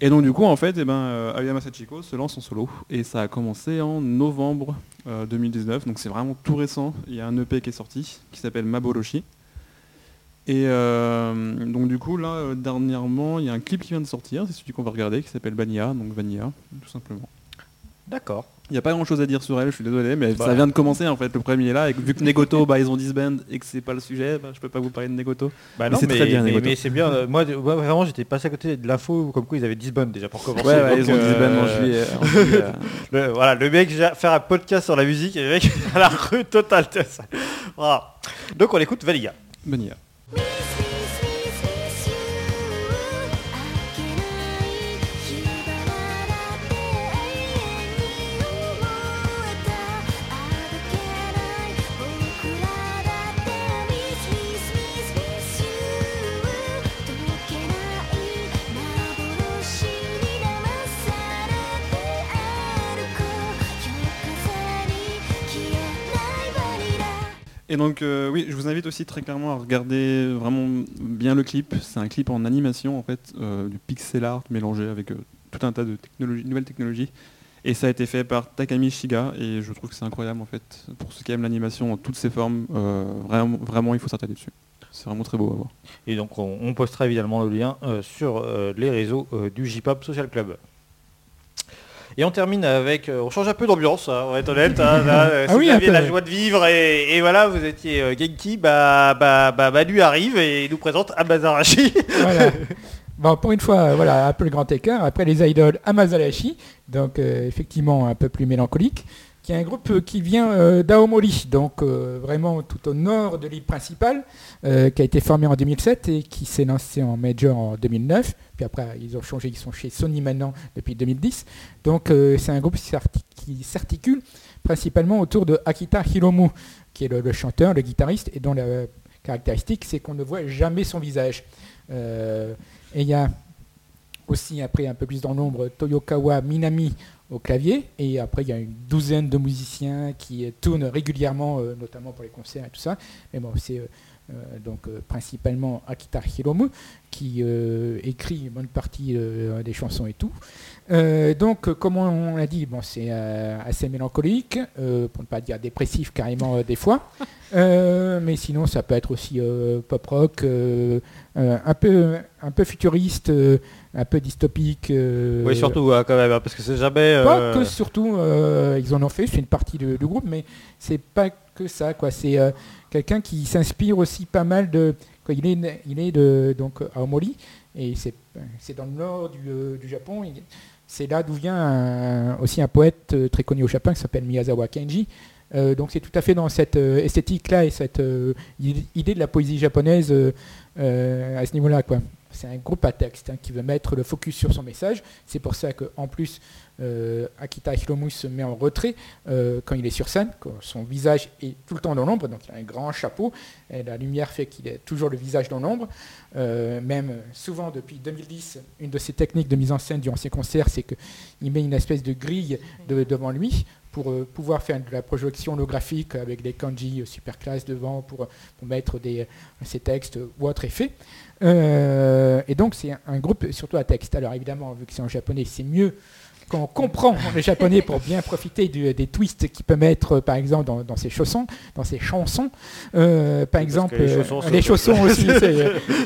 Et donc du coup en fait, eh ben, Aoyama Sachiko se lance en solo et ça a commencé en novembre euh, 2019, donc c'est vraiment tout récent. Il y a un EP qui est sorti qui s'appelle Maboroshi. Et euh, donc du coup là euh, dernièrement il y a un clip qui vient de sortir, c'est celui qu'on va regarder qui s'appelle Vanilla, donc Vanilla tout simplement. D'accord. Il n'y a pas grand chose à dire sur elle, je suis désolé, mais Bah. ça vient de commencer en fait le premier est là, et vu que Negoto bah, ils ont disband et que c'est pas le sujet, bah, je peux pas vous parler de Negoto. Bah Mais c'est très bien, mais, mais c'est bien. euh, moi, vraiment, j'étais passé à côté de l'info comme quoi ils avaient 10 bonnes déjà pour commencer. Ouais, ouais, Donc, ils ont disband en juillet. en juillet. Le, voilà, le mec faire un podcast sur la musique et le mec à la rue totale. Voilà. Donc on écoute Vanilla. Vanilla. Me, Et donc euh, oui, je vous invite aussi très clairement à regarder vraiment bien le clip. C'est un clip en animation en fait, euh, du pixel art mélangé avec euh, tout un tas de nouvelles technologies. Et ça a été fait par Takami Shiga et je trouve que c'est incroyable en fait. Pour ceux qui aiment l'animation en toutes ses formes, vraiment, il faut s'attarder dessus. C'est vraiment très beau à voir. Et donc on, on postera évidemment le lien sur les réseaux du J-Pop Social Club. Et on termine avec, euh, on change un peu d'ambiance, hein, on va être honnête. hein, là, euh, Ah si oui, vous aviez la joie de vivre et, et voilà, vous étiez euh, Genki, bah, bah, bah, Manu arrive et nous présente Amazarashi. Voilà. Bon, pour une fois, voilà, un peu le grand écart. Après les idoles Amazalashi, donc euh, effectivement un peu plus mélancolique, qui est un groupe euh, qui vient euh, d'Aomori, donc euh, vraiment tout au nord de l'île principale, qui a été formé en 2007 et qui s'est lancé en major en 2009. Puis après, ils ont changé, ils sont chez Sony maintenant depuis 2010. Donc c'est un groupe qui s'arti- qui s'articule principalement autour de Akita Hiromu, qui est le, chanteur, le guitariste, et dont la caractéristique, c'est qu'on ne voit jamais son visage. Et il y a aussi, après un peu plus dans l'ombre, Toyokawa Minami au clavier. Et après, il y a une douzaine de musiciens qui tournent régulièrement, euh, notamment pour les concerts et tout ça. Mais bon, c'est euh, euh, donc principalement Akita Hiromu qui écrit une bonne partie des chansons et tout. Euh, donc, comme on l'a dit, bon, c'est euh, assez mélancolique, euh, pour ne pas dire dépressif carrément des fois. Mais sinon, ça peut être aussi pop rock, un peu, un peu futuriste, un peu dystopique. oui, surtout quand même, hein, parce que c'est jamais. Pas que surtout, ils en ont fait, c'est une partie du, groupe, mais c'est pas que ça, quoi. C'est quelqu'un qui s'inspire aussi pas mal de. Quoi, il est, il est de donc à Aomori et c'est c'est dans le nord du, du Japon. Il- C'est là d'où vient aussi un poète euh, très connu au Japon qui s'appelle Miyazawa Kenji. Euh, donc c'est tout à fait dans cette euh, esthétique-là et cette idée de la poésie japonaise à ce niveau-là. C'est un groupe à texte hein, qui veut mettre le focus sur son message. C'est pour ça qu'en plus, Akita Hiromu se met en retrait euh, quand il est sur scène, quand son visage est tout le temps dans l'ombre, donc il a un grand chapeau, et la lumière fait qu'il est toujours le visage dans l'ombre. Euh, même euh, souvent depuis 2010, une de ses techniques de mise en scène durant ses concerts, c'est qu'il met une espèce de grille de- devant lui pour euh, pouvoir faire de la projection holographique avec des kanji euh, super classe devant pour, euh, mettre des, ses textes ou autres effets. Euh, et donc c'est un groupe surtout à texte. Alors évidemment, vu que c'est en japonais, c'est mieux quand on comprend le japonais pour bien profiter du- des twists qu'il peut mettre, euh, par exemple, dans, dans ses chaussons, dans ses chansons. Euh, par exemple, les euh, chaussons, les aussi,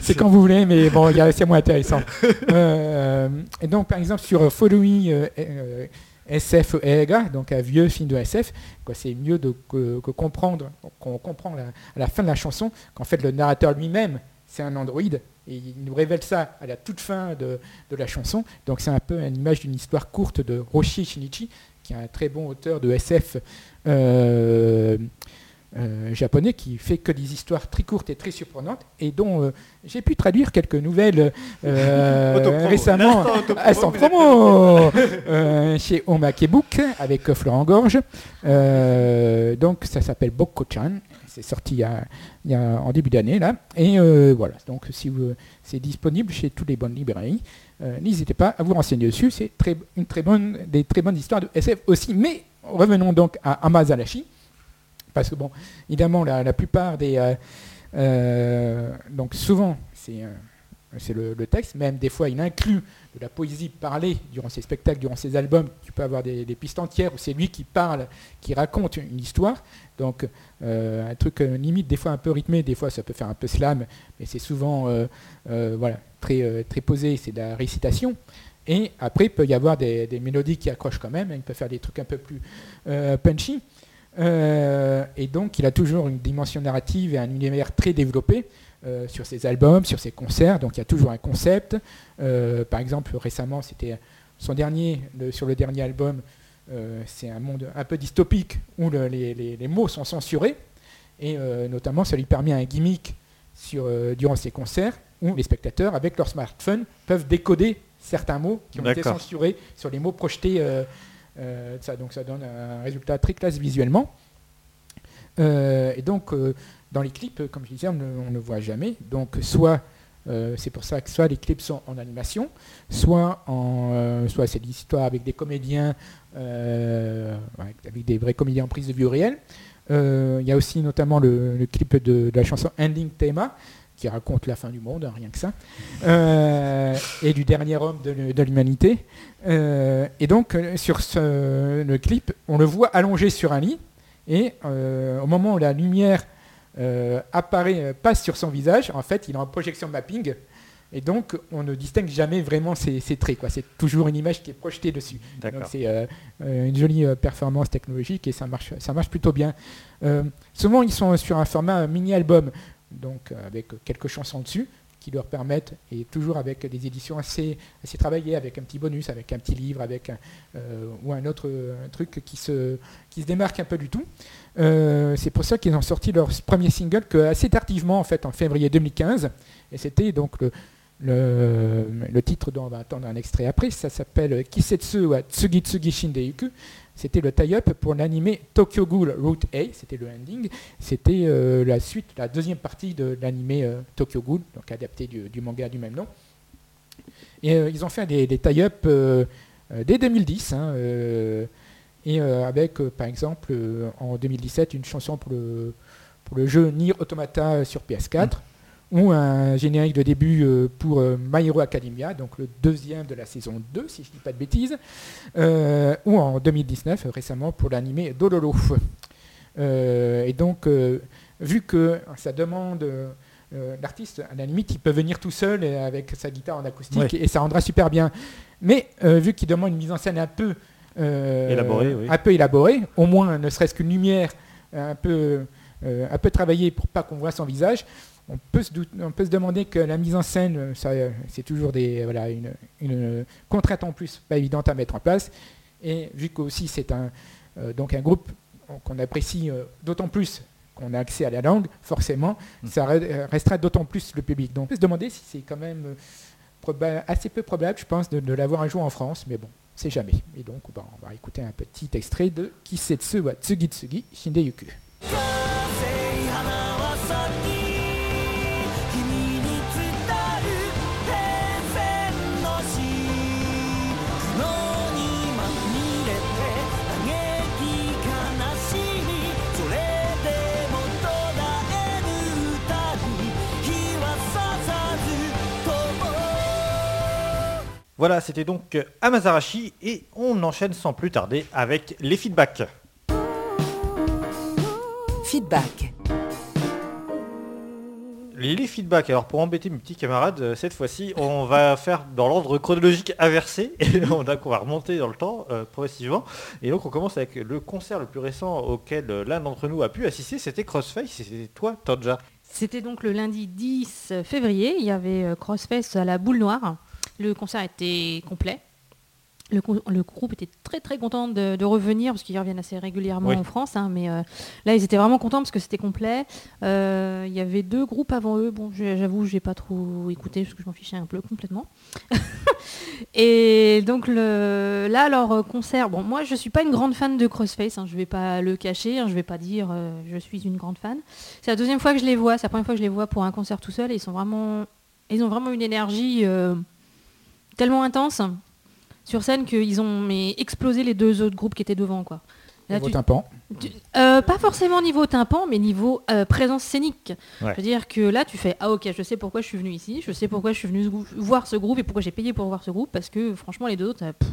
c'est- quand vous voulez, mais bon, c'est moins intéressant. Euh, et donc, par exemple, sur Following SF Ega, donc un vieux film de SF, quoi, c'est mieux de, que, que comprendre, qu'on comprend la- à la fin de la chanson qu'en fait le narrateur lui-même, c'est un androïde, et il nous révèle ça à la toute fin de, de la chanson. Donc c'est un peu une image d'une histoire courte de Roshi Shinichi, qui est un très bon auteur de SF euh, euh, japonais, qui fait que des histoires très courtes et très surprenantes, et dont euh, j'ai pu traduire quelques nouvelles récemment. Vous êtes- promo chez Omake Book avec Florent Gorge. Donc ça s'appelle Bokko-chan. C'est sorti en début d'année là. Et euh, voilà. Donc si vous, c'est disponible chez toutes les bonnes librairies. Euh, N'hésitez pas à vous renseigner dessus. C'est une très bonne, des très bonnes histoires de SF aussi. Mais revenons donc à Amazalashi. Parce que bon, évidemment, la, plupart des... euh, donc souvent, c'est... c'est le, texte, même des fois il inclut de la poésie parlée durant ses spectacles, durant ses albums. Tu peux avoir des, pistes entières où c'est lui qui parle, qui raconte une histoire. Donc euh, un truc euh, limite, des fois un peu rythmé, des fois ça peut faire un peu slam, mais c'est souvent euh, voilà, très, très posé, c'est de la récitation. Et après, il peut y avoir des, mélodies qui accrochent quand même, hein, il peut faire des trucs un peu plus punchy. Et donc, il a toujours une dimension narrative et un univers très développé euh, sur ses albums, sur ses concerts. Donc, il y a toujours un concept. Euh, par exemple, récemment, c'était son dernier, le- sur le dernier album, euh, c'est un monde un peu dystopique où le- les, les- les mots sont censurés. Et notamment, ça lui permet un gimmick sur, durant ses concerts où les spectateurs, avec leur smartphone, peuvent décoder certains mots qui ont été censurés sur les mots projetés. ça. Donc ça donne un résultat très classe visuellement. Euh, et donc, euh, dans les clips, comme je disais, on ne, on ne voit jamais. Donc, soit, euh, c'est pour ça que soit les clips sont en animation, soit, en, euh, soit c'est des histoires avec des comédiens, euh, avec, des vrais comédiens en prise de vue réelle. Euh, Il y a aussi notamment le, clip de, la chanson Ending Thema, qui raconte la fin du monde, hein, rien que ça, Euh, et du dernier homme de, l'hu- de l'humanité. Euh, et donc, euh, sur ce, le clip, on le voit allongé sur un lit, et euh, au moment où la lumière euh, apparaît, euh, passe sur son visage, en fait, il est en projection mapping, et donc on ne distingue jamais vraiment ses, ses traits. quoi. C'est toujours une image qui est projetée dessus. Donc c'est euh, euh, une jolie euh, performance technologique et ça marche, ça marche plutôt bien. Euh, souvent, ils sont sur un format mini-album, donc euh, avec quelques chansons dessus qui leur permettent, et toujours avec des éditions assez, assez travaillées, avec un petit bonus, avec un petit livre, avec un, euh, ou un autre euh, un truc qui se, qui se démarque un peu du tout. Euh, c'est pour ça qu'ils ont sorti leur premier single assez tardivement, en fait, en février 2015, et c'était donc le, titre dont on va attendre un extrait après, ça s'appelle Kisetsu wa Tsugi Tsugi Shindeiku. C'était le tie-up pour l'anime Tokyo Ghoul Route A, c'était le ending. C'était euh, la suite, la deuxième partie de l'anime euh, Tokyo Ghoul, donc adapté du, manga du même nom. Et ils ont fait des, tie-up dès 2010, hein, euh, et euh, avec euh, par exemple euh, en 2017 une chanson pour le, pour le jeu Nier Automata sur PS4 ou un générique de début pour My Hero Academia, donc le deuxième de la saison 2, si je ne dis pas de bêtises, ou en 2019, euh, récemment, pour l'animé Dololo. Et donc, vu que ça demande euh, l'artiste, à la limite, il peut venir tout seul avec sa guitare en acoustique Ouais. et ça rendra super bien. Mais euh, vu qu'il demande une mise en scène un peu euh, oui. un peu élaborée, au moins ne serait-ce qu'une lumière un peu, euh, un peu travaillée pour pas qu'on voit son visage, on peut, se on peut se demander que la mise en scène, euh, ça, euh, c'est toujours des, voilà, une, une contrainte en plus pas évidente à mettre en place. Et vu qu'aussi c'est un, euh, donc un groupe qu'on apprécie euh, d'autant plus qu'on a accès à la langue, forcément, Mm. ça re- euh, restera d'autant plus le public. Donc on peut se demander si c'est quand même euh, assez peu probable, je pense, de, de l'avoir un jour en France. Mais bon, sait jamais. Et donc, ben, on va écouter un petit extrait de Kisetsu wa Tsugitsugi Shindeyuku. Voilà, c'était donc Amazarashi et on enchaîne sans plus tarder avec les feedbacks. Feedback. Les feedbacks, alors pour embêter mes petits camarades, euh, cette fois-ci, on va faire dans l'ordre chronologique inversé, et on, a- on va remonter dans le temps euh, progressivement. Et donc on commence avec le concert le plus récent auquel euh, l'un d'entre nous a pu assister, c'était Crossface, c'était toi, Todja. C'était donc le lundi 10 février. Il y avait Crossfest à la Boule Noire. Le concert était complet. Le, groupe était très très content de, de revenir parce qu'ils reviennent assez régulièrement Oui. en France. hein, mais euh, là, ils étaient vraiment contents parce que c'était complet. Euh, il y avait deux groupes avant eux. Bon, je- j'avoue, j'ai pas trop écouté parce que je m'en fichais un peu complètement. Et donc le, là, leur concert. Bon, moi, je suis pas une grande fan de Crossface. hein, je vais pas le cacher. hein, je vais pas dire euh, je suis une grande fan. C'est la deuxième fois que je les vois. C'est la première fois que je les vois pour un concert tout seul. Et ils sont vraiment, ils ont vraiment une énergie tellement intense sur scène qu'ils ont mais, explosé les deux autres groupes qui étaient devant, quoi. Là, Niveau tu- tympan. tu- euh, pas forcément niveau tympan, mais niveau euh, présence scénique. Ouais. Je veux dire que là, tu fais ah ok, je sais pourquoi je suis venu ici, je sais pourquoi je suis venu voir ce groupe et pourquoi j'ai payé pour voir ce groupe parce que franchement les deux autres, euh, pff,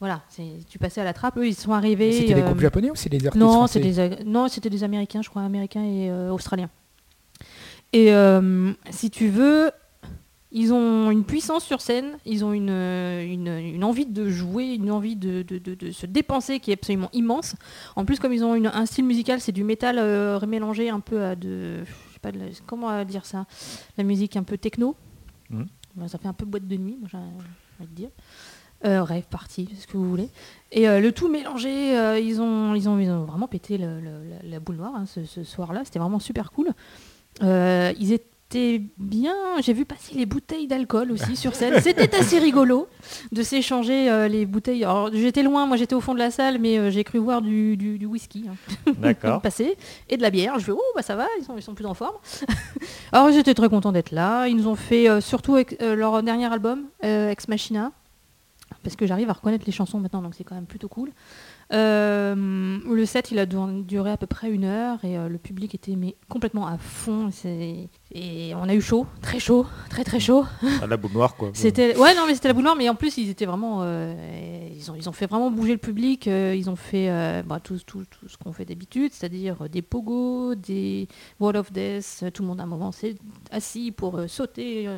voilà, tu passais à la trappe. Eux, ils sont arrivés. C'était des groupes japonais ou c'est des artistes non, français c'est des, Ag- non, c'était des Américains, je crois, Américains et euh, Australiens. Et euh, si tu veux, ils ont une puissance sur scène, ils ont une, euh, une, une envie de jouer, une envie de, de- de- de se dépenser qui est absolument immense. En plus, comme ils ont une- un style musical, c'est du métal euh, remélangé un peu à de... Je sais pas, la- comment dire ça La musique un peu techno. Mhm. Ça fait un peu boîte de nuit, moi, j'ai envie de dire. Euh, rêve party, ce que vous voulez. Et euh, le tout mélangé, euh, ils, ont, ils, ont, ils ont vraiment pété le- le- la, boule noire hein, ce, ce soir-là. C'était vraiment super cool. Ils étaient bien. J'ai vu passer les bouteilles d'alcool aussi sur scène. C'était assez rigolo de s'échanger euh, les bouteilles. Alors j'étais loin, moi j'étais au fond de la salle, mais euh, j'ai cru voir du, du- du whisky hein, D'accord. passer et de la bière. Je fais oh bah ça va, ils sont, ils sont plus en forme. Alors j'étais très content d'être là. Ils nous ont fait euh, surtout leur dernier album, Ex Machina, parce que j'arrive à reconnaître les chansons maintenant, donc c'est quand même plutôt cool. Euh, le set, il a du- duré à peu près une heure et euh, le public était mais, complètement à fond. Et on a eu chaud, très chaud, très très chaud. À la boule noire, quoi. C'était ouais non mais c'était la boule noire mais en plus ils étaient vraiment euh, ils ont ils ont fait vraiment bouger le public ils ont fait bah, tout, tout, tout ce qu'on fait d'habitude c'est-à-dire des pogos des wall of death tout le monde à un moment s'est assis pour sauter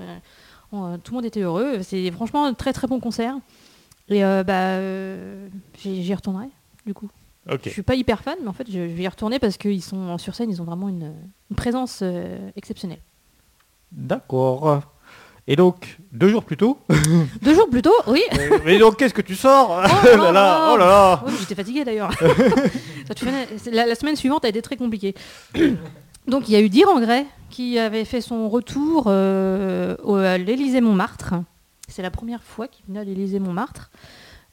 tout le monde était heureux c'est franchement un très très bon concert et bah j'y j'y retournerai du coup Ok. je suis pas hyper fan mais en fait je, vais y retourner parce qu'ils sont sur scène ils ont vraiment une, une présence euh, exceptionnelle D'accord. Et donc, deux jours plus tôt deux jours plus tôt oui Mais donc, qu'est-ce que tu sors Oh Oh là là, oh là là Oui, mais j'étais fatiguée d'ailleurs. La, la semaine suivante a été très compliquée. Donc il y a eu Dirangray qui avait fait son retour euh, au- à l'Élysée Montmartre. C'est la première fois qu'ils venaient à l'Élysée Montmartre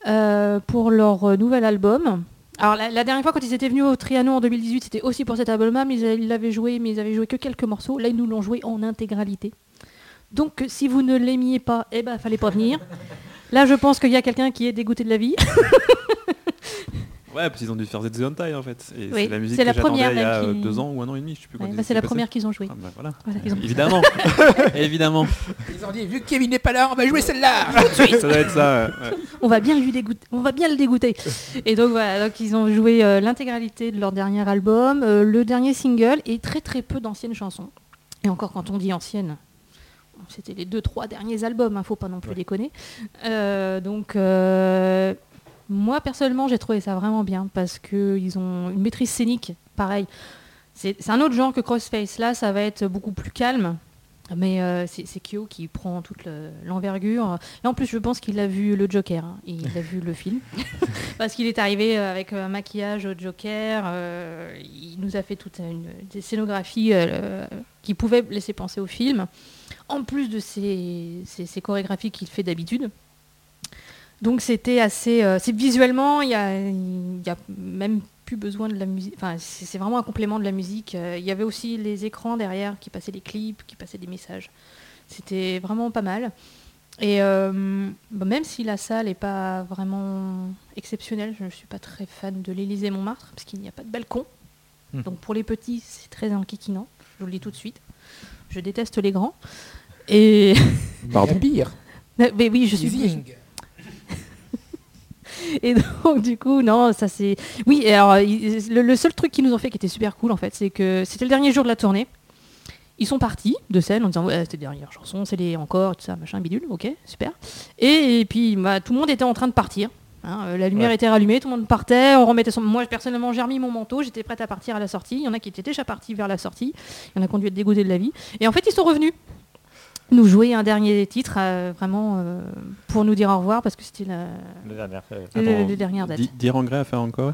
euh, pour leur euh, nouvel album. Alors la, dernière fois quand ils étaient venus au Trianon en 2018, c'était aussi pour cet album-là, mais ils, ils l'avaient joué, mais ils avaient joué que quelques morceaux. Là, ils nous l'ont joué en intégralité. Donc si vous ne l'aimiez pas, eh ben fallait pas venir. Là, je pense qu'il y a quelqu'un qui est dégoûté de la vie. Ouais, parce qu'ils ont dû faire Z Hentai en fait. Et Oui, c'est la musique c'est que la j'attendais première, il y a euh, qui- deux ans ou un an et demi, je sais plus Ouais, bah, c'est la première qu'ils ont jouée. Ah, bah, voilà. Voilà, ils ont- Évidemment, évidemment. Ils ont dit, vu que Kevin n'est pas là, on va jouer celle-là ça doit être ça. ouais, on va bien lui dégoûter, on va bien le dégoûter. Et donc voilà, donc ils ont joué euh, l'intégralité de leur dernier album, euh, le dernier single et très très peu d'anciennes chansons. Et encore quand on dit anciennes, c'était les deux trois derniers albums, hein, faut pas non plus Ouais. déconner. Euh, donc euh, moi personnellement j'ai trouvé ça vraiment bien parce que ils ont une maîtrise scénique, pareil. C'est un autre genre que Crossface. Là, ça va être beaucoup plus calme. Mais euh, c'est Kyo qui prend toute le- l'envergure. Là, en plus, je pense qu'il a vu le Joker. hein. Il a vu le film. Parce qu'il est arrivé euh, avec un maquillage au Joker. euh, il nous a fait toute une des scénographies euh, qui pouvaient laisser penser au film. En plus de ses, ses- ses chorégraphies qu'il fait d'habitude. Donc c'était assez. euh, c'est visuellement, il y a, y a même plus besoin de la musique. Enfin, c'est vraiment un complément de la musique. Euh, Il y avait aussi les écrans derrière qui passaient des clips, qui passaient des messages. C'était vraiment pas mal. Et euh, bah, même si la salle n'est pas vraiment exceptionnelle, je ne suis pas très fan de l'Élysée Montmartre parce qu'il n'y a pas de balcon. Mhm. Donc pour les petits, c'est très enquiquinant. Je vous le dis tout de suite. Je déteste les grands. Et Pardon. La pire. mais oui, je suis Zing. Et donc, du coup, non, ça c'est. Oui, et alors, le, le seul truc qu'ils nous ont fait qui était super cool, en fait, c'est que c'était le dernier jour de la tournée. Ils sont partis de scène en disant Ouais, c'était la dernière chanson, c'est les encore, tout ça, machin, bidule, ok, super. Et, puis, bah, tout le monde était en train de partir. hein, euh, la lumière Ouais. était rallumée, tout le monde partait, on remettait son. Moi, personnellement, j'ai remis mon manteau, j'étais prête à partir à la sortie. Il y en a qui étaient déjà partis vers la sortie. Il y en a qui ont dû être dégoûtés de la vie. Et en fait, ils sont revenus nous jouer un dernier titre, euh, vraiment, euh, pour nous dire au revoir, parce que c'était la, La dernière. euh, le- dernières dates. Di- Dire en gré à faire encore.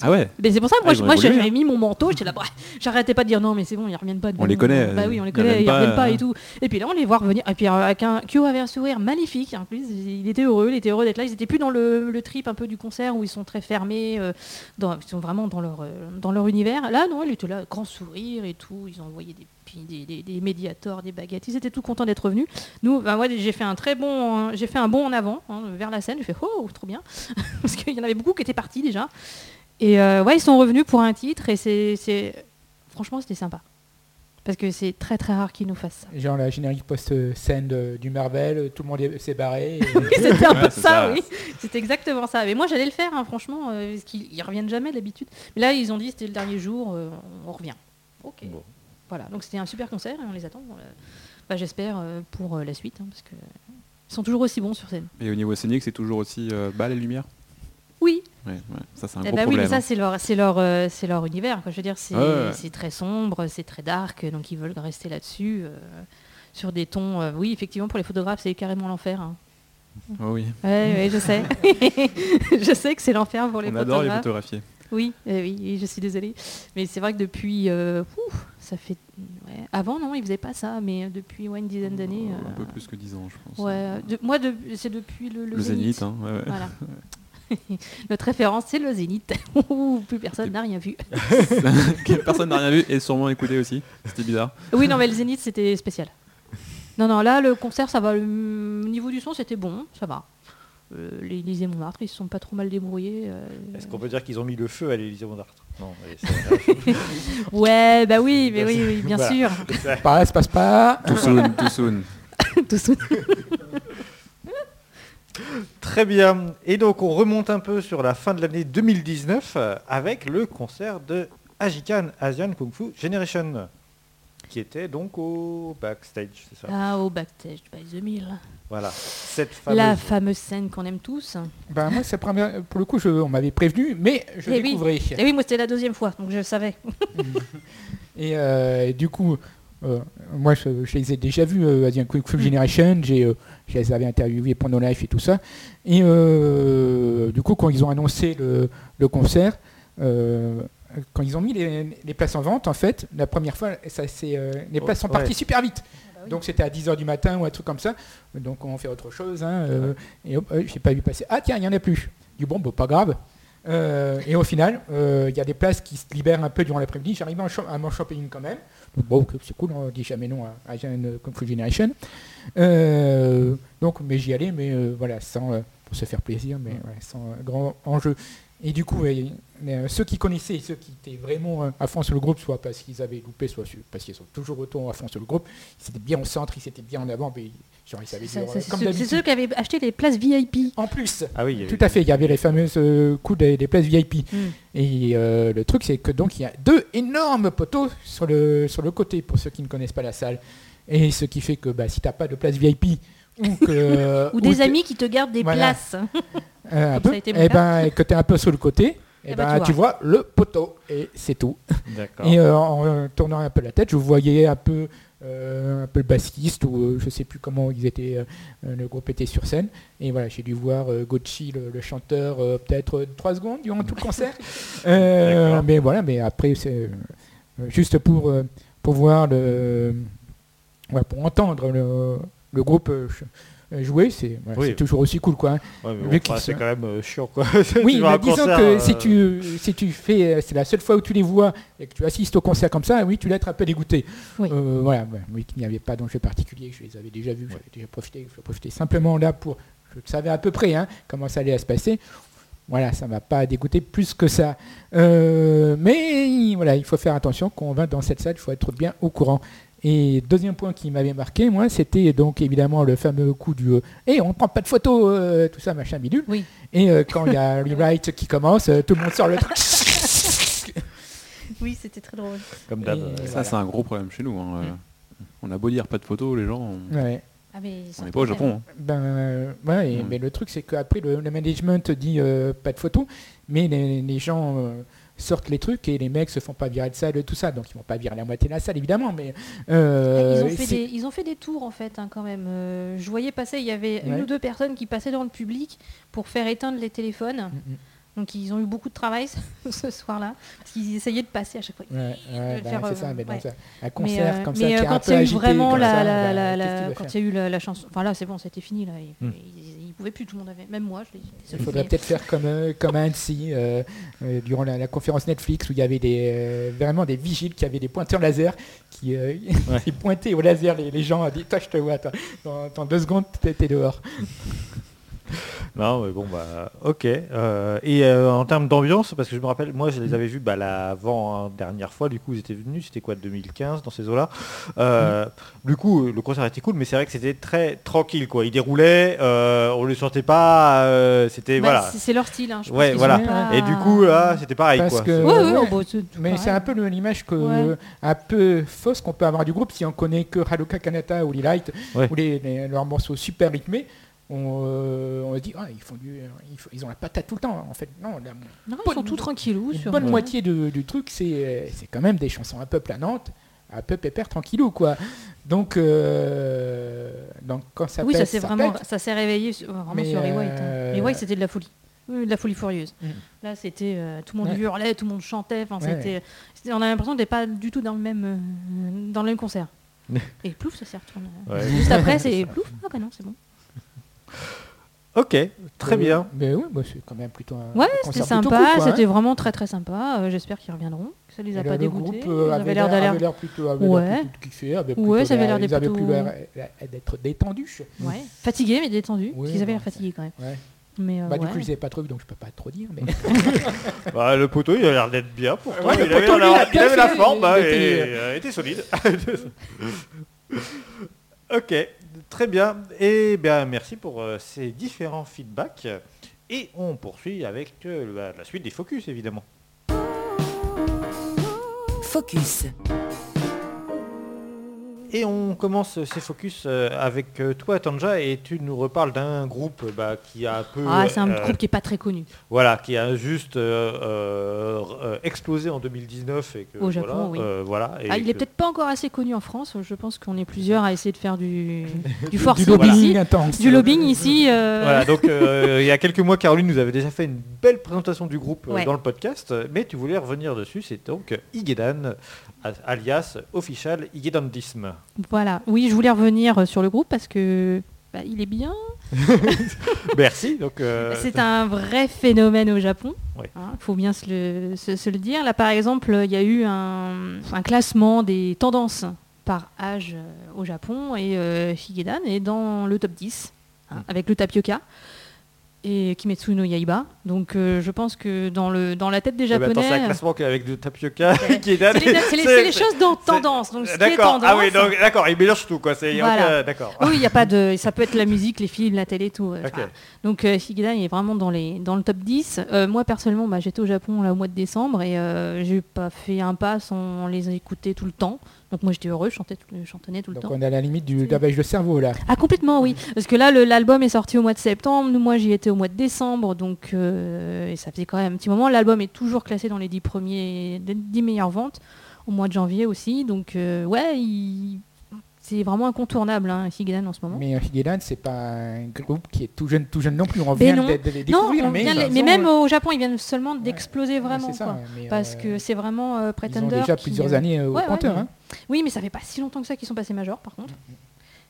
Ah ouais Mais c'est pour ça que moi, Ah, ils je- moi évolué, j'avais hein. mis mon manteau, j'étais là, bah, j'arrêtais pas de dire non, mais c'est bon, ils reviennent pas. On les connaît, Bah oui, on les ils connaît, ils pas, reviennent pas euh. et tout. Et puis là, on les voit revenir. Et puis euh, avec un Kyo avait un sourire magnifique. En plus, il était heureux, il était heureux d'être là. Ils étaient plus dans le, le trip un peu du concert où ils sont très fermés, euh, dans, ils sont vraiment dans leur, euh, dans leur univers. Là, non, il était là, grand sourire et tout. Ils ont envoyé des, des, des, des médiators, des baguettes. Ils étaient tout contents d'être revenus. Nous, bah, moi, j'ai fait un très bon, j'ai fait un bond en avant hein, vers la scène. J'ai fait oh, trop bien, parce qu'il y en avait beaucoup qui étaient partis déjà. Et euh, ouais, ils sont revenus pour un titre et c'est, franchement, c'était sympa. Parce que c'est très très rare qu'ils nous fassent ça. Genre la générique post-scène du Marvel, tout le monde est- s'est barré. et- Oui, c'était un peu ça, ça. oui. C'était exactement ça. Mais moi, j'allais le faire, hein, franchement, euh, parce qu'ils ils reviennent jamais d'habitude. Mais là, ils ont dit c'était le dernier jour, euh, on revient. Ok. Bon. Voilà, donc c'était un super concert et on les attend. euh, bah, J'espère euh, pour euh, la suite, hein, parce que ils sont toujours aussi bons sur scène. Et au niveau scénique, c'est toujours aussi euh, bas les lumières Oui, Ouais, ouais. Ça, c'est un Eh gros bah oui, mais problème. ça hein. c'est leur, c'est leur, euh, c'est leur univers. Quoi. Je veux dire, c'est, Ouais, très sombre, c'est très dark, donc ils veulent rester là-dessus, euh, sur des tons. euh, oui, effectivement, pour les photographes, c'est carrément l'enfer. hein. Oh oui. Ouais, je sais. je sais que c'est l'enfer pour les On adore les photographes. photographier. Oui, euh, oui, oui, je suis désolée. Mais c'est vrai que depuis, euh, ouf, ça fait, avant non, ils faisaient pas ça, mais depuis ouais, une dizaine d'années. Un peu plus que 10 ans, je pense. Ouais, de- moi, de- c'est depuis le, Le, Zénith, hein, ouais, ouais. Voilà. Notre référence, c'est le Zénith, où plus personne n'a rien vu. Personne n'a rien vu et sûrement écouté aussi. C'était bizarre. Oui, non, mais le Zénith, c'était spécial. Non, non, là, le concert, ça va. Le niveau du son, c'était bon, ça va. Euh, L'Élysée Montmartre, ils se sont pas trop mal débrouillés. euh. Est-ce qu'on peut dire qu'ils ont mis le feu à l'Élysée Montmartre? Non. c'est- Ouais, bah oui, mais oui, oui, bien Voilà. sûr. Par là, ça passe pas. Too soon, too soon. Tout sous- Très bien. Et donc on remonte un peu sur la fin de l'année 2019 euh, avec le concert de Ajikan Asian Kung Fu Generation, qui était donc au backstage, c'est ça? Ah, au Backstage by the Mill. Voilà. Cette fameuse. La fameuse scène qu'on aime tous. Ben, moi, c'est première- pour le coup, je- on m'avait prévenu, mais je Eh oui. découvrais. Et oui, moi, c'était la deuxième fois, donc je savais. Et euh, du coup, euh, moi, je, je les ai déjà vus, euh, Asian Quick Full Generation. J'ai, euh, je les avais interviewés pendant live et tout ça. Et euh, du coup, quand ils ont annoncé le, le concert, euh, quand ils ont mis les, les places en vente, en fait, la première fois, ça, c'est, euh, les places sont Ouais. parties super vite. oui. Donc c'était à 10h du matin ou un truc comme ça. Donc on fait autre chose. hein, euh, et hop, euh, j'ai pas vu passer. Ah tiens, il n'y en a plus. Du bon, bah, pas grave. Euh, et au final, euh, il y a des places qui se libèrent un peu durant l'après-midi. J'arrive à choper une quand même. Donc bon, c'est cool, on dit jamais non à, à Gen Kung Fu Generation. Euh, donc, mais j'y allais, mais euh, voilà, sans, euh, pour se faire plaisir, mais ouais, sans euh, grand enjeu. Et du coup, euh, ceux qui connaissaient et ceux qui étaient vraiment euh, à fond sur le groupe, soit parce qu'ils avaient loupé, soit parce qu'ils sont toujours autant à fond sur le groupe, ils étaient bien au centre, ils étaient bien en avant, mais genre ils savaient Ça- dire, C'est comme ceux, ceux qui avaient acheté les places VIP. En plus, Ah oui. tout à fait, il y avait les fameuses euh, coups des, des places VIP. Mm. Et euh, le truc, c'est que donc il y a deux énormes poteaux sur le, sur le côté, pour ceux qui ne connaissent pas la salle. Et ce qui fait que bah, si tu n'as pas de place VIP, ou, que, Ou des amis qui te gardent des Voilà. places. euh, un peu, eh ben, et que tu es un peu sur le côté, Eh eh ben, ben, tu tu vois le poteau. Et c'est tout. Et euh, en euh, tournant un peu la tête, je voyais un peu, euh, un peu le bassiste, ou je sais plus comment ils étaient, euh, le groupe était sur scène. Et voilà, j'ai dû voir euh, Gochi, le, le chanteur, euh, peut-être trois secondes durant tout le concert. Euh, mais voilà, mais après, c'est juste pour, pour voir le. Ouais, pour entendre le, le groupe. euh, euh, jouer, c'est Oui. toujours aussi cool quoi. hein. Ouais, bon, c'est quand même euh, chiant quoi. Oui, mais disons concert, que euh, si tu si tu fais, c'est la seule fois où tu les vois et que tu assistes au concert comme ça, oui, tu dois être un peu dégoûté. Oui. Euh, voilà, ouais, oui, qu'il n'y avait pas d'enjeu particulier, je les avais déjà vus, j'avais déjà profité, je profitais simplement là pour, je savais à peu près hein, comment ça allait se passer. Voilà, ça m'a pas dégoûté plus que ça. Euh, mais voilà, il faut faire attention quand on va dans cette salle, il faut être bien au courant. Et deuxième point qui m'avait marqué, moi, c'était donc évidemment le fameux coup du et on prend pas de photos, euh, tout ça, machin bidule. Oui. Et euh, quand il y a Rewrite qui commence, euh, tout le monde sort le truc. Oui, c'était très drôle. Comme d'hab. Euh, Ça, Voilà. c'est un gros problème chez nous. hein, euh. On a beau dire pas de photos, les gens, on Ouais. Ah, mais on n'est pas au Japon. hein. Ben, euh, ouais, Ouais. mais le truc c'est qu'après le, le management dit euh, pas de photos, mais les, les gens euh, sortent les trucs et les mecs se font pas virer de salle et tout ça, donc ils vont pas virer la moitié de la salle évidemment, mais euh, ils, ont fait des, ils ont fait des tours en fait hein, quand même. Euh, je voyais passer, il y avait une ou deux personnes qui passaient dans le public pour faire éteindre les téléphones. Mm, mm. Donc ils ont eu beaucoup de travail ce soir-là. Parce qu'ils essayaient de passer à chaque fois. Ouais, ouais, de bah, faire, c'est euh, ça, mais dans ouais. un, un concert mais, comme mais, ça, qui quand il y a eu vraiment la, quand il y a eu la, la chanson, enfin là c'est bon, c'était fini là. Ils, ils- plus, tout le monde avait, même moi, je Il faudrait mais- peut-être faire comme, euh, comme à Annecy, euh, euh, durant la, la conférence Netflix, où il y avait des, euh, vraiment des vigiles qui avaient des pointeurs laser, qui, euh, qui pointaient au laser les, les gens, dit Toi, je te vois, toi. Dans, dans deux secondes, t'es dehors. Non, mais bon, bah, ok. Euh, et euh, en termes d'ambiance, parce que je me rappelle, moi, je les avais vus bah, l'avant-dernière fois, du coup, ils étaient venus, c'était quoi, 2015, dans ces eaux-là. Euh, Du coup, le concert était cool, mais c'est vrai que c'était très tranquille, quoi. Ils déroulaient, euh, on ne le sentait pas, euh, c'était, Bah, voilà. c'est- leur style. Hein, je pense Ouais, voilà. pas- Et du coup, là, c'était pareil, Parce quoi. que- Ouais, ouais, ouais. bah, Mais c'est un peu l'image que, Ouais. un peu fausse qu'on peut avoir du groupe si on connaît que Haruka Kanata ou Light Ouais. ou les, les- leurs morceaux super rythmés. On, euh, on se dit, ah, ils, font du, ils, font- ils ont la patate tout le temps. En fait, non, la, Non, ils bonne- sont tout tranquillous. une sur, bonne euh, moitié de- du truc, c'est euh, c'est quand même des chansons un peu planantes, un peu pépère tranquillou, quoi. Donc, euh, donc quand ça Oui, ça pète, s'est vraiment, pète. ça s'est réveillé sur- vraiment Mais, sur euh, Hein. Rewhite, c'était de la folie. Oui, de la folie furieuse. Mm. Là, c'était euh, tout le monde Ouais. hurlait, tout le monde chantait. Enfin, Ouais. c'était, c'était- on a l'impression d'être pas du tout dans le même, euh, dans le même concert. Et plouf, ça s'est retourné. Ouais. Juste après, c'est plouf. Ah bah non, c'est bon. Ok, très bien. Mais oui, bah, c'est quand même plutôt un Ouais, c'était sympa. cool, quoi, hein. c'était vraiment très très sympa. Euh, J'espère qu'ils reviendront. que Ça les a Et pas le dégoûtés. groupe euh, Ils avait avaient l'air l'air d'aller. l'air plutôt, avait Ouais. l'air plutôt kiffé, avait Ouais, plutôt ça avait l'air ils d'être avaient plutôt- plus l'air d'être détendus. Ouais. Fatigués mais détendus. Ouais, ils avaient l'air bon, ça- fatigués quand même. Ouais. Mais euh, Bah, Du ouais. coup, je savais pas trop, donc je peux pas trop dire. Mais... Bah, le poteau, il a l'air d'être bien pour toi. Ouais, le il, avait, la, forme, il bah, euh, était solide. ok, très bien. Et bien, merci pour euh, ces différents feedbacks. Et on poursuit avec euh, la, la suite des focus, évidemment. Focus. Et on commence ces focus euh, avec euh, toi, Tanja, et tu nous reparles d'un groupe bah, qui a un peu... Ah, c'est un euh, groupe qui est pas très connu. Voilà, qui a juste euh, euh, euh, explosé en 2019 et que Au Japon, voilà, oui. euh, voilà, et Ah, il est que- peut-être pas encore assez connu en France. Je pense qu'on est plusieurs à essayer de faire du, du lobbying ici. intense. Du lobbying ici. euh, Voilà, donc euh, il y a quelques mois, Caroline nous avait déjà fait une belle présentation du groupe Ouais. dans le podcast, mais tu voulais revenir dessus, c'est donc Igedan, alias official Igedandisme. Voilà. Oui, je voulais revenir euh, sur le groupe parce que bah, il est bien. Merci. Donc, euh, C'est un vrai phénomène au Japon. Il faut bien se le, se- se le dire. Là, par exemple, il y a eu un, un classement des tendances par âge euh, au Japon et euh, Higedan est dans le top 10 hein, Mm. avec le tapioca et Kimetsu no Yaiba. Donc, euh, je pense que dans, le, dans la tête des eh ben, Japonais. attends, c'est un classement avec du tapioca, c'est les, les- choses dans tendance. Donc, ce qui est D'accord, tendance, ah oui, donc d'accord, il mélange tout quoi, Voilà. d'accord. Oui, il a pas de. Ça peut être la musique, les films, la télé, tout. euh, enfin, Donc euh, il est vraiment dans, les, dans le top 10. Euh, moi personnellement, bah, j'étais au Japon là, au mois de décembre et j'ai pas fait un pas sans les écouter tout le temps. Donc moi j'étais heureux, je chantais tout, je chantonnais tout le Donc temps. on est à la limite du lavage de cerveau là. Ah complètement oui, parce que là l'album est sorti au mois de septembre, nous moi j'y étais au mois de décembre, donc euh, et ça faisait quand même un petit moment. L'album est toujours classé dans les 10 premiers, les 10 meilleures ventes au mois de janvier aussi, donc euh, ouais, il- c'est vraiment incontournable hein, Higedan en ce moment. Mais euh, Higedan, c'est pas un groupe qui est tout jeune, tout jeune non plus. On vient non. de, de les Non, découvrir, on mais, vient de les- ils mais ont, même euh, au Japon, ils viennent seulement d'exploser ouais, vraiment. c'est ça, quoi. mais, Parce euh, que c'est vraiment euh, ils ont Pretender. déjà qui, plusieurs euh, années euh, au ouais, ouais, compteur. mais- hein. Oui, mais ça fait pas si longtemps que ça qu'ils sont passés majors, par contre.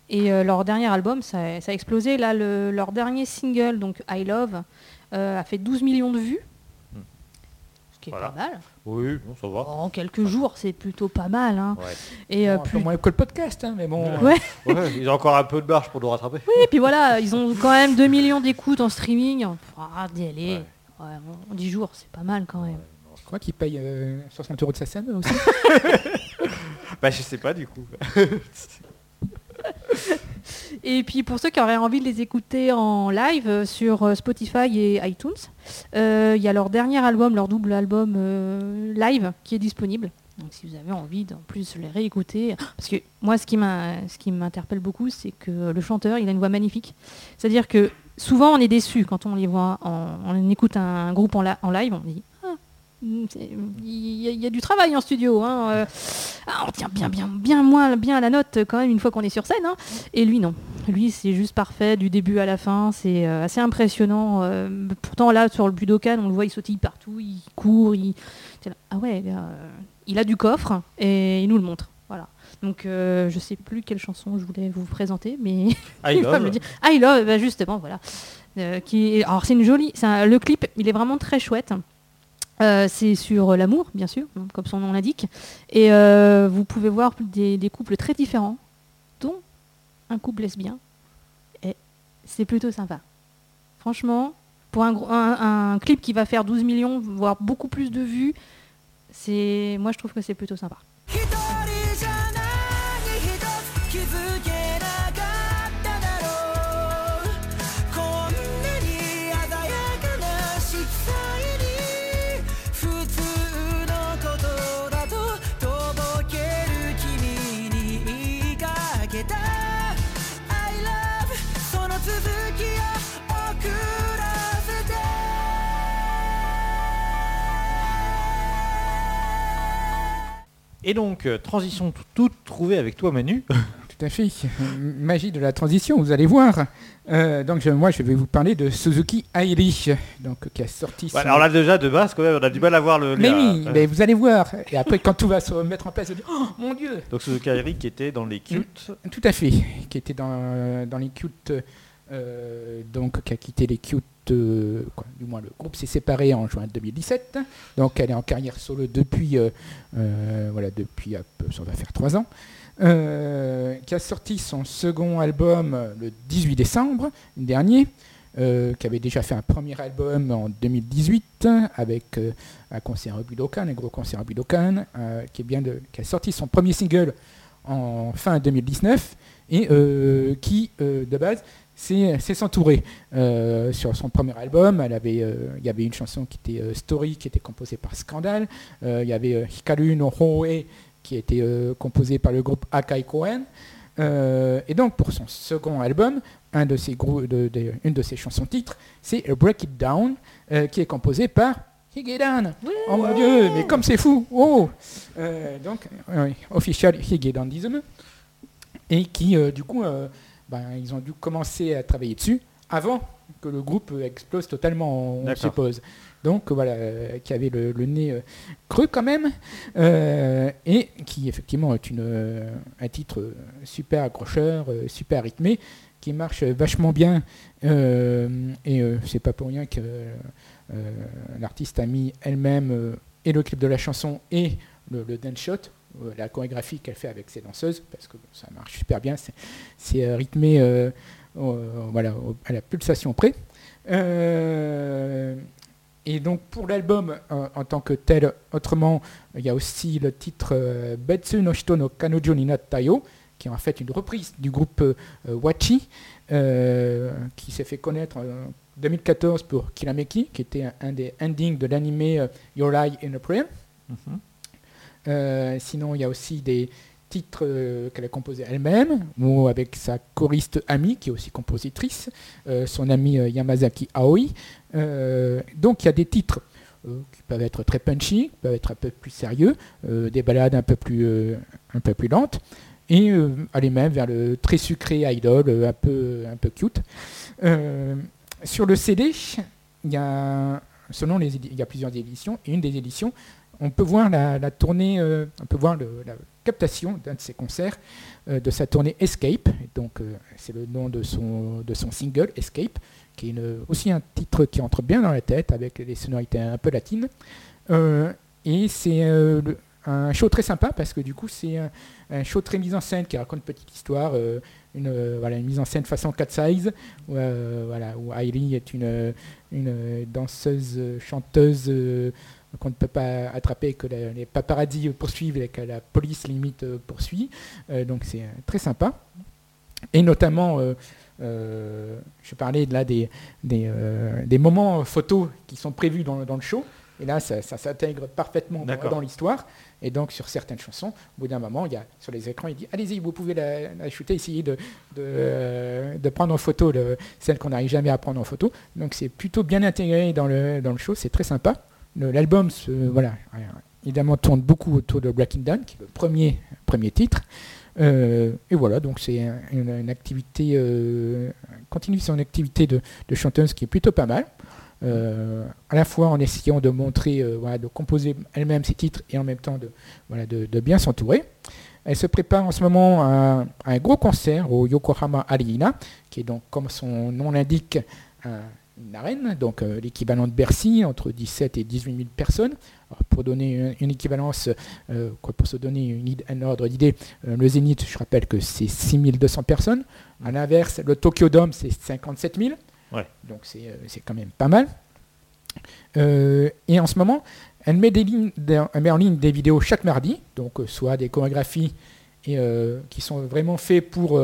Et euh, leur dernier album, ça, ça a explosé. Là, le- leur dernier single, donc I Love, euh, a fait 12 millions de vues. Ce qui est Voilà. pas mal. Oui, bon, ça va. En quelques jours, c'est plutôt pas mal. hein. Ouais. Et, euh, Bon, plus- moins que le podcast, hein, mais bon. euh, Ouais. Ouais, ils ont encore un peu de marge pour nous rattraper. Et puis voilà, ils ont quand même 2 millions d'écoutes en streaming. Ah, d'y aller. Ouais. Ouais, en 10 jours, c'est pas mal quand même. Je crois qu'il paye euh, 60 euros de sa scène aussi. Bah je sais pas du coup. Et puis pour ceux qui auraient envie de les écouter en live euh, sur euh, Spotify et iTunes, euh, il y a leur dernier album, leur double album live qui est disponible. Donc si vous avez envie d'en plus les réécouter, parce que moi ce qui m'interpelle beaucoup, c'est que le chanteur il a une voix magnifique. C'est-à-dire que souvent on est déçu quand on les voit, on écoute un groupe en, en live, on dit il y, a- il y a du travail en studio. hein, euh, ah, on tient bien, bien, bien moins bien à la note quand même une fois qu'on est sur scène. hein. Et lui, non. Lui, c'est juste parfait du début à la fin. C'est euh, assez impressionnant. euh, pourtant, là, sur le Budokan, on le voit, il sautille partout, il court. Il... ah ouais, il a du coffre et il nous le montre. Voilà. Donc, euh, je sais plus quelle chanson je voulais vous présenter, mais I il va me love. dire. Ah, bah, justement, voilà. Euh, qui est- Alors, c'est une jolie. un- Le clip, il est vraiment très chouette. Euh, c'est sur l'amour, bien sûr, comme son nom l'indique. Et euh, vous pouvez voir des, couples très différents, dont un couple lesbien. Et c'est plutôt sympa. Franchement, pour un, clip qui va faire 12 millions, voire beaucoup plus de vues, moi je trouve que c'est plutôt sympa. Et donc, euh, transition tout- toute trouvée avec toi Manu. Tout à fait. Magie de la transition, vous allez voir. Euh, donc je- moi, je vais vous parler de Suzuki Airi, donc qui a sorti. son- Ouais, alors là déjà de base quand même on a du mal à voir le mais oui, Euh, mais vous allez voir. Et après, quand tout va se mettre en place, allez dire, oh mon Dieu Donc Suzuki Airi qui était dans les cultes. Tout à fait, qui était dans, dans les cultes, euh, donc qui a quitté les cultes, du moins le groupe s'est séparé en juin 2017, donc elle est en carrière solo depuis, euh, euh, voilà, depuis, ça va faire trois ans, euh, qui a sorti son second album le 18 décembre dernier, qui avait déjà fait un premier album en 2018 avec un concert Budokan, un gros concert au Budokan, qui, est bien qui a sorti son premier single en fin 2019 et qui, de base, s'est s'est s'entourer. Euh, sur son premier album, elle avait, euh, il y avait une chanson qui était euh, Story, qui était composée par Scandal. Euh, il y avait euh, Hikaru no Hoe, qui était euh, composée par le groupe Akai Koen. Euh, et donc, pour son second album, un de ses grou- de- de- une de ses chansons titres, c'est Break It Down, euh, qui est composée par Higedan. Oh mon dieu, mais comme c'est fou Oh Euh, Donc, euh, official Higedandism. Et qui, euh, du coup, euh, ben, ils ont dû commencer à travailler dessus avant que le groupe explose totalement, on suppose. Donc voilà, euh, qui avait le, le nez euh, creux quand même, euh, et qui effectivement est une, euh, un titre super accrocheur, super rythmé, qui marche vachement bien. et c'est pas pour rien que l'artiste a mis elle-même et le clip de la chanson et le, le dance shot, la chorégraphie qu'elle fait avec ses danseuses, parce que ça marche super bien. C'est, euh, rythmé euh, voilà, à la pulsation près. Euh, et donc pour l'album euh, en tant que tel, autrement, il y a aussi le titre euh, Betsu no Hito no Kanojo ni Natta yo, qui est en fait une reprise du groupe euh, euh, Wachi, euh, qui s'est fait connaître en 2014 pour Kirameki, qui était un, des endings de l'anime euh, Your Eye in April. Mhm. Euh, sinon, il y a aussi des titres euh, qu'elle a composés elle-même, ou avec sa choriste amie, qui est aussi compositrice, euh, son amie euh, Yamazaki Aoi. Euh, donc, il y a des titres euh, qui peuvent être très punchy, qui peuvent être un peu plus sérieux, euh, des balades un peu plus, euh, un peu plus lentes, et euh, aller même vers le très sucré idol, euh, un peu, un peu cute. Euh, sur le CD, il y a, selon les il y a plusieurs éditions, et une des éditions, on peut voir la, tournée, euh, on peut voir la captation d'un de ses concerts euh, de sa tournée Escape. Donc euh, c'est le nom de son, single Escape, qui est aussi un titre qui entre bien dans la tête avec des sonorités un peu latines. Et c'est un show très sympa parce que du coup c'est un, show très mis en scène qui raconte une petite histoire, une, mise en scène façon cat size, où, euh, est une, danseuse, chanteuse qu'on ne peut pas attraper, que la- les paparazzi poursuivent et que la police limite euh, poursuit. Euh, donc c'est euh, très sympa. Et notamment, je parlais là des, des, des moments photos qui sont prévus dans, dans le show. Et là, ça, ça s'intègre parfaitement dans, l'histoire. Et donc, sur certaines chansons, au bout d'un moment, il y a sur les écrans, il dit Allez-y, vous pouvez la, la shooter, essayez de, de, euh, de prendre en photo le- celle qu'on n'arrive jamais à prendre en photo. Donc, c'est plutôt bien intégré dans le, dans le show, c'est très sympa. L'album, voilà, euh, évidemment, tourne beaucoup autour de Breaking Down, qui est le premier, premier titre. Euh, et voilà, donc c'est un- une, activité, euh, continue son activité de, chanteuse qui est plutôt pas mal. À la fois en essayant de montrer, voilà, de composer elle-même ses titres et en même temps de, voilà, de, bien s'entourer. Elle se prépare en ce moment à, un gros concert au Yokohama Arena, qui est donc, comme son nom l'indique, une arène, donc euh, l'équivalent de Bercy, entre 17 et 18 000 personnes. Alors, pour donner une, une équivalence, euh, quoi, pour se donner une un ordre d'idée, euh, le Zénith, je rappelle que c'est 6 200 personnes. À l'inverse, le Tokyo Dome, c'est 57 000. Ouais. Donc c'est quand même pas mal. Et en ce moment, elle met, des lignes, des- elle met en ligne des vidéos chaque mardi, donc soit des chorégraphies et, qui sont vraiment faits pour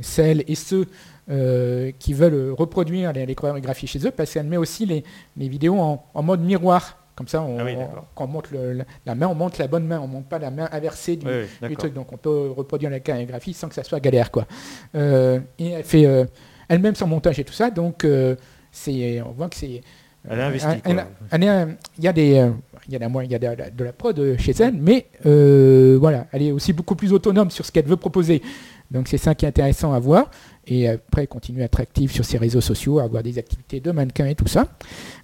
celles et ceux euh, qui veulent reproduire les, les chorégraphies chez eux, parce qu'elle met aussi les, les vidéos en, en mode miroir. Comme ça, on, Ah oui, on- d'accord. quand on monte le- la, la main, on monte la bonne main, on monte pas la main inversée du, Oui, oui, du d'accord. truc. Donc on peut reproduire la chorégraphie sans que ça soit galère. Quoi. Euh, et elle fait euh, elle-même son montage et tout ça. Donc euh, c'est, on voit que c'est. Elle est, euh, Il y a des. euh, Il y a, la- il y a de, la- de la prod chez elle, mais euh, voilà, elle est aussi beaucoup plus autonome sur ce qu'elle veut proposer. Donc c'est ça qui est intéressant à voir. Et après, continuer à être active sur ses réseaux sociaux, à avoir des activités de mannequin et tout ça.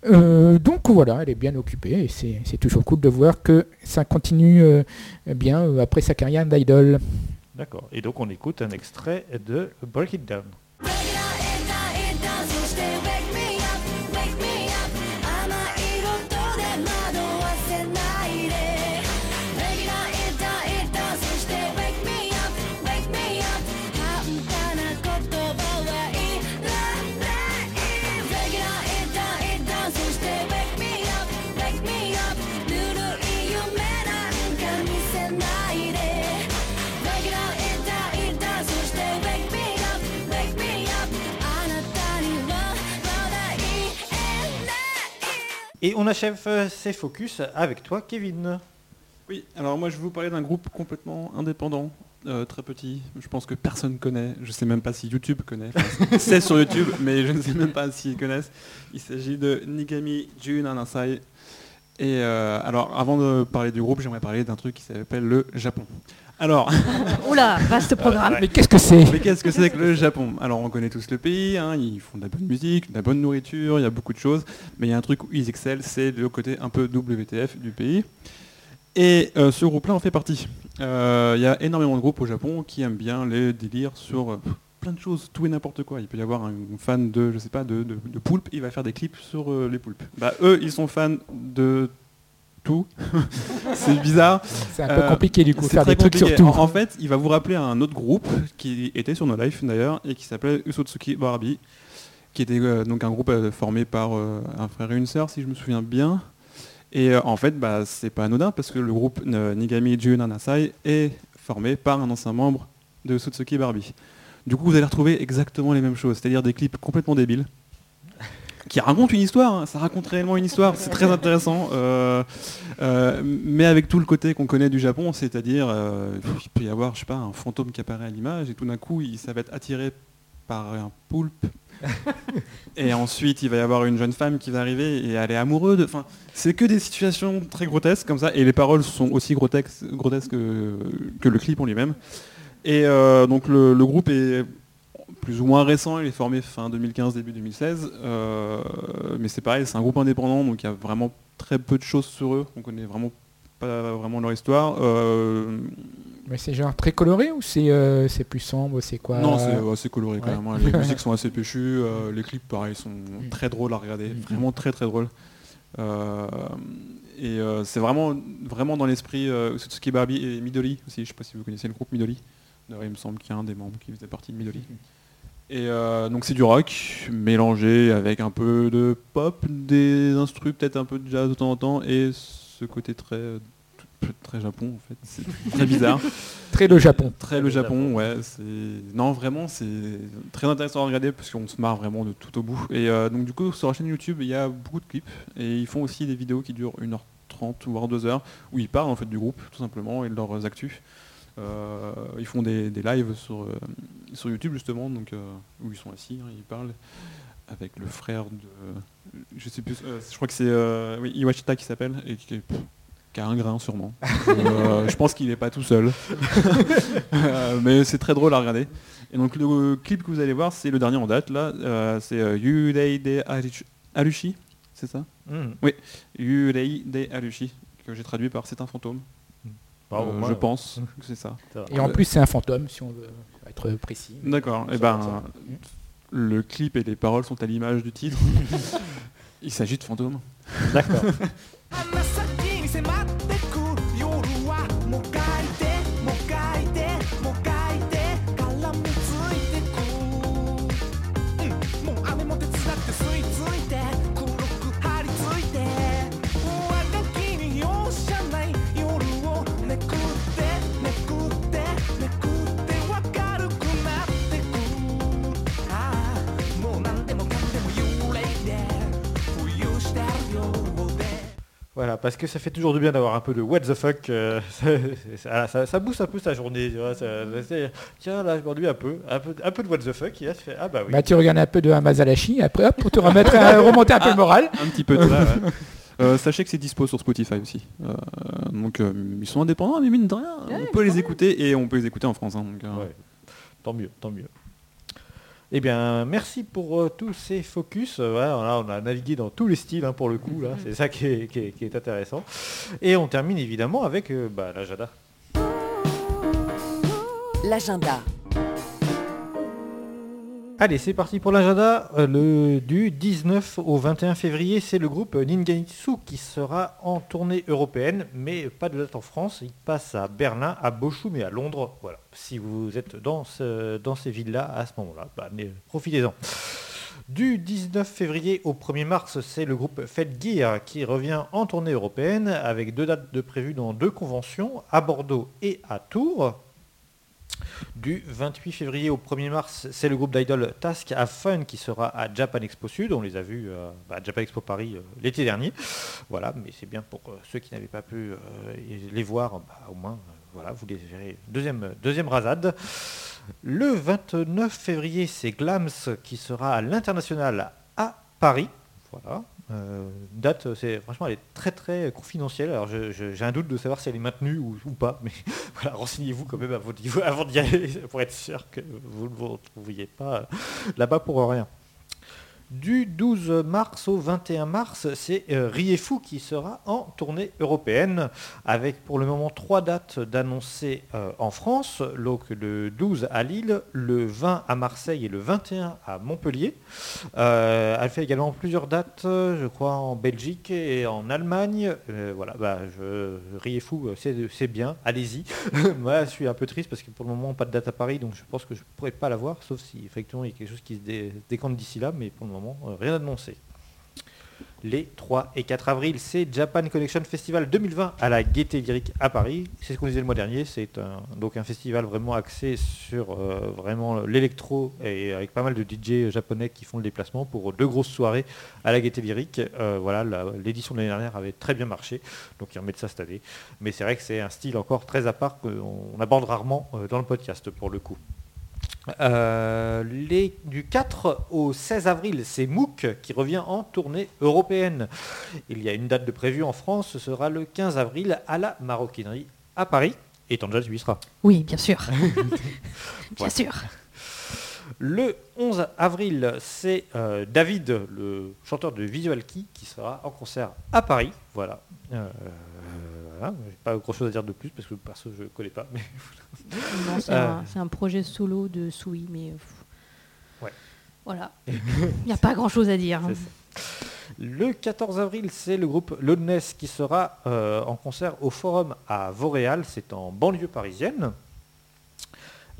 Euh, donc voilà, elle est bien occupée et c'est toujours cool de voir que ça continue euh, bien euh, après sa carrière d'idol. D'accord. Et donc on écoute un extrait de Break It Down.「Et on achève euh, ces focus avec toi, Kevin. Oui, alors moi je vais vous parler d'un groupe complètement indépendant, euh, très petit, je pense que personne connaît, je sais même pas si YouTube connaît, c'est sur YouTube, mais je ne sais même pas s'ils connaissent. Il s'agit de Nigami Jun Anasai. Et euh, alors avant de parler du groupe, j'aimerais parler d'un truc qui s'appelle le Japon. Alors, Oula, vaste programme. Mais qu'est-ce que c'est? Mais qu'est-ce que c'est que le Japon? Alors on connaît tous le pays, hein, ils font de la bonne musique, de la bonne nourriture, il y a beaucoup de choses, mais il y a un truc où ils excellent, c'est le côté un peu WTF du pays. Et euh, ce groupe-là en fait partie. Euh, Il y a énormément de groupes au Japon qui aiment bien les délires sur euh, plein de choses, tout et n'importe quoi. Il peut y avoir un fan de, je sais pas, de, de, de poulpes, il va faire des clips sur euh, les poulpes. Bah eux, ils sont fans de tout. c'est bizarre. C'est un peu compliqué du coup, C'est faire très des trucs sur compliqué. tout. En, en fait, il va vous rappeler un autre groupe qui était sur nos lives d'ailleurs et qui s'appelait Usotsuki Barbie, qui était euh, donc un groupe euh, formé par euh, un frère et une sœur, si je me souviens bien. Et en fait, bah, c'est pas anodin parce que le groupe Nigami Jun Anasai est formé par un ancien membre de Usotsuki Barbie. Du coup, vous allez retrouver exactement les mêmes choses, c'est-à-dire des clips complètement débiles qui racontent une histoire, hein. ça raconte réellement une histoire, c'est très intéressant, euh, euh, mais avec tout le côté qu'on connaît du Japon, c'est-à-dire euh, il peut y avoir, je sais pas, un fantôme qui apparaît à l'image et tout d'un coup, il, ça va être attiré par un poulpe. et ensuite, il va y avoir une jeune femme qui va arriver et elle est amoureuse de. Enfin, c'est que des situations très grotesques comme ça, et les paroles sont aussi grotesques, grotesques que, que le clip en lui-même. Et donc le, le groupe est plus ou moins récent, il est formé fin 2015, début 2016. euh, mais c'est pareil, c'est un groupe indépendant, donc il y a vraiment très peu de choses sur eux. On connaît vraiment pas vraiment leur histoire. Euh, Mais c'est genre très coloré ou c'est euh, c'est plus sombre C'est quoi non, c'est assez coloré quand même. hein. Les musiques sont assez péchues, euh, les clips pareil sont très drôles à regarder, Mm. vraiment très très drôles. Et c'est vraiment vraiment dans l'esprit Sutsuki Barbie et Midori aussi. Je sais pas si vous connaissez le groupe Midori. D'ailleurs, il me semble qu'il y a un des membres qui faisait partie de Midori. Et euh, donc c'est du rock mélangé avec un peu de pop, des instruments, peut-être un peu de jazz de temps en temps, et ce côté très très Japon en fait. C'est très bizarre. Très le Japon. Très le Japon, ouais. C'est non vraiment c'est très intéressant à regarder parce qu'on se marre vraiment de tout au bout. Et euh, donc du coup sur la chaîne YouTube il y a beaucoup de clips et ils font aussi des vidéos qui durent 1h30 voire 2h où ils parlent en fait du groupe tout simplement et de leurs actus. Euh, ils font des, des lives sur, euh, sur YouTube justement donc euh, où ils sont assis, hein, ils parlent avec le frère de je sais plus euh, je crois que c'est euh, oui, Iwashita qui s'appelle et qui, qui a un grain sûrement. Euh, je pense qu'il n'est pas tout seul. Euh, mais c'est très drôle à regarder. Et donc le clip que vous allez voir, c'est le dernier en date là. Euh, c'est euh, Yurei de Arushi- c'est ça? Mhm. Yurei de Arushi, que j'ai traduit par C'est un fantôme. Bravo, Euh, moi, je pense que c'est ça. Et en plus, c'est un fantôme, si on veut être précis. D'accord. Et Ça, ben ça. le clip et les paroles sont à l'image du titre. Il s'agit de fantômes. D'accord. Voilà, parce que ça fait toujours du bien d'avoir un peu de what the fuck. euh, ça, ça, ça booste un peu sa journée. Tu vois, ça- tiens, là, aujourd'hui, un peu, un peu, un peu de what the fuck. Et là, tu fais, ah bah oui. Bah, tu regardes un peu de Amazalashi, après hop, pour te remettre, à- remonter un peu le moral. Un petit peu de ça. ouais. Euh, sachez que c'est dispo sur Spotify aussi. Euh, donc euh, ils sont indépendants, mais mine de rien, on peut les écouter et on peut les écouter en France. hein, donc, euh, Ouais. Tant mieux, tant mieux. Eh bien, merci pour euh, tous ces focus. Euh, on a navigué dans tous les styles hein, pour le coup. Là, c'est ça qui est, qui est- qui est intéressant. Et on termine évidemment avec euh, bah, la Jada. L'agenda. Allez, c'est parti pour l'agenda. Euh, le du 19 au 21 février, c'est le groupe Ninganitsu qui sera en tournée européenne, mais pas de date en France. Il passe à Berlin, à Bochum et à Londres. Voilà. Si vous êtes dans, ce- dans ces villes-là à ce moment-là, bah, profitez-en. Du 19 février au 1er mars, c'est le groupe Feldgear qui revient en tournée européenne avec deux dates de prévues dans deux conventions, à Bordeaux et à Tours. Du 28 février au 1er mars, c'est le groupe d'idol Task à Fun qui sera à Japan Expo Sud. On les a vus euh, bah, à Japan Expo Paris euh, l'été dernier. Voilà, mais c'est bien pour euh, ceux qui n'avaient pas pu les voir, bah, au moins, voilà, vous les verrez. Deuxième, deuxième rasade. Le 29 février, c'est Glams qui sera à l'international à Paris. Voilà. Euh, une date, c'est franchement, elle est très très confidentielle. Alors j'ai un doute de savoir si elle est maintenue ou, ou pas, mais voilà, renseignez-vous quand même avant d'y, avant d'y aller pour être sûr que vous ne vous retrouviez pas euh, là-bas pour rien. Du 12 mars au 21 mars, c'est euh, Riefu qui sera en tournée européenne, avec pour le moment trois dates d'annoncer euh, en France, donc le 12 à Lille, le 20 à Marseille et le 21 à Montpellier. Euh, elle fait également plusieurs dates, je crois, en Belgique et en Allemagne. Euh, voilà, bah, je, c'est, bien, allez-y. Moi, je suis un peu triste parce que pour le moment, pas de date à Paris, donc je pense que je ne pourrais pas la voir, sauf si effectivement il y a quelque chose qui se dé- décante d'ici là, mais pour le moment, euh, rien annoncé. Les 3 et 4 avril, c'est Japan Connection Festival 2020 à la Gaieté Lyrique à Paris. C'est ce qu'on disait le mois dernier, c'est donc un festival vraiment axé sur euh, vraiment l'électro et avec pas mal de DJ japonais qui font le déplacement pour deux grosses soirées à la Gaieté Lyrique. Euh, voilà, l'édition de l'année dernière avait très bien marché, donc ils remettent ça cette année. Mais c'est vrai que c'est un style encore très à part qu'on on aborde rarement dans le podcast pour le coup. Euh, les- du 4 au 16 avril, c'est MOOC qui revient en tournée européenne. Il y a une date de prévue en France, ce sera le 15 avril à la Maroquinerie à Paris. Et Tanja, tu y seras. Oui, bien sûr. bien Ouais. sûr. Le 11 avril, c'est euh, David, le chanteur de Visual Key, qui sera en concert à Paris. Voilà. Euh, voilà. J'ai pas grand chose à dire de plus parce que perso je connais pas. Mais Non, c'est Euh. un, c'est un projet solo de Soui, mais euh, Ouais. voilà. Il n'y a pas grand chose à dire. hein. Le 14 avril, c'est le groupe Loudness qui sera euh, en concert au Forum à Vauréal, c'est en banlieue parisienne.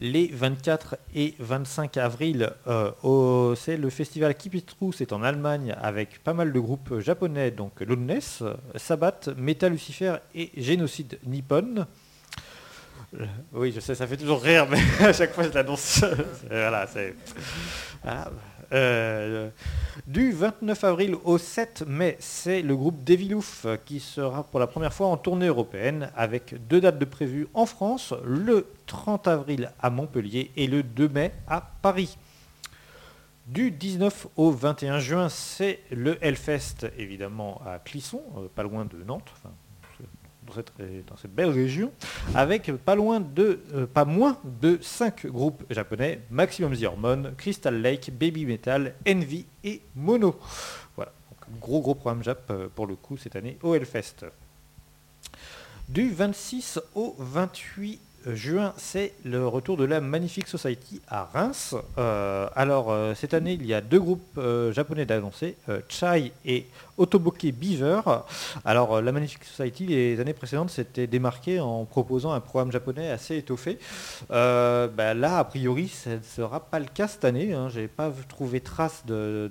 Les 24 et 25 avril, euh, c'est le festival Keep It True, c'est en Allemagne avec pas mal de groupes japonais, donc Loudness, Sabbath, Metal Lucifer et Génocide Nippon. Oui, je sais, ça fait toujours rire, mais à chaque fois je l'annonce. voilà, c'est. Voilà. Euh, du 29 avril au 7 mai, c'est le groupe Devilouf qui sera pour la première fois en tournée européenne avec deux dates de prévues en France, le 30 avril à Montpellier et le 2 mai à Paris. Du 19 au 21 juin, c'est le Hellfest, évidemment, à Clisson, euh, pas loin de Nantes, dans cette, belle région, avec pas loin de, euh, pas moins de 5 groupes japonais, Maximum The Hormone, Crystal Lake, Baby Metal, Envy et Mono. Voilà, donc gros gros programme Jap euh, pour le coup cette année au Hellfest. Du 26 au 28 juin, c'est le retour de la Magnifique Society à Reims. Euh, alors, euh, cette année, il y a deux groupes euh, japonais d'annoncer, euh, Chai et Otoboke Beaver. Alors, euh, la Magnifique Society, les années précédentes, s'était démarqué en proposant un programme japonais assez étoffé. Euh, bah, là, a priori, ce ne sera pas le cas cette année. Hein. Je n'ai pas trouvé trace de,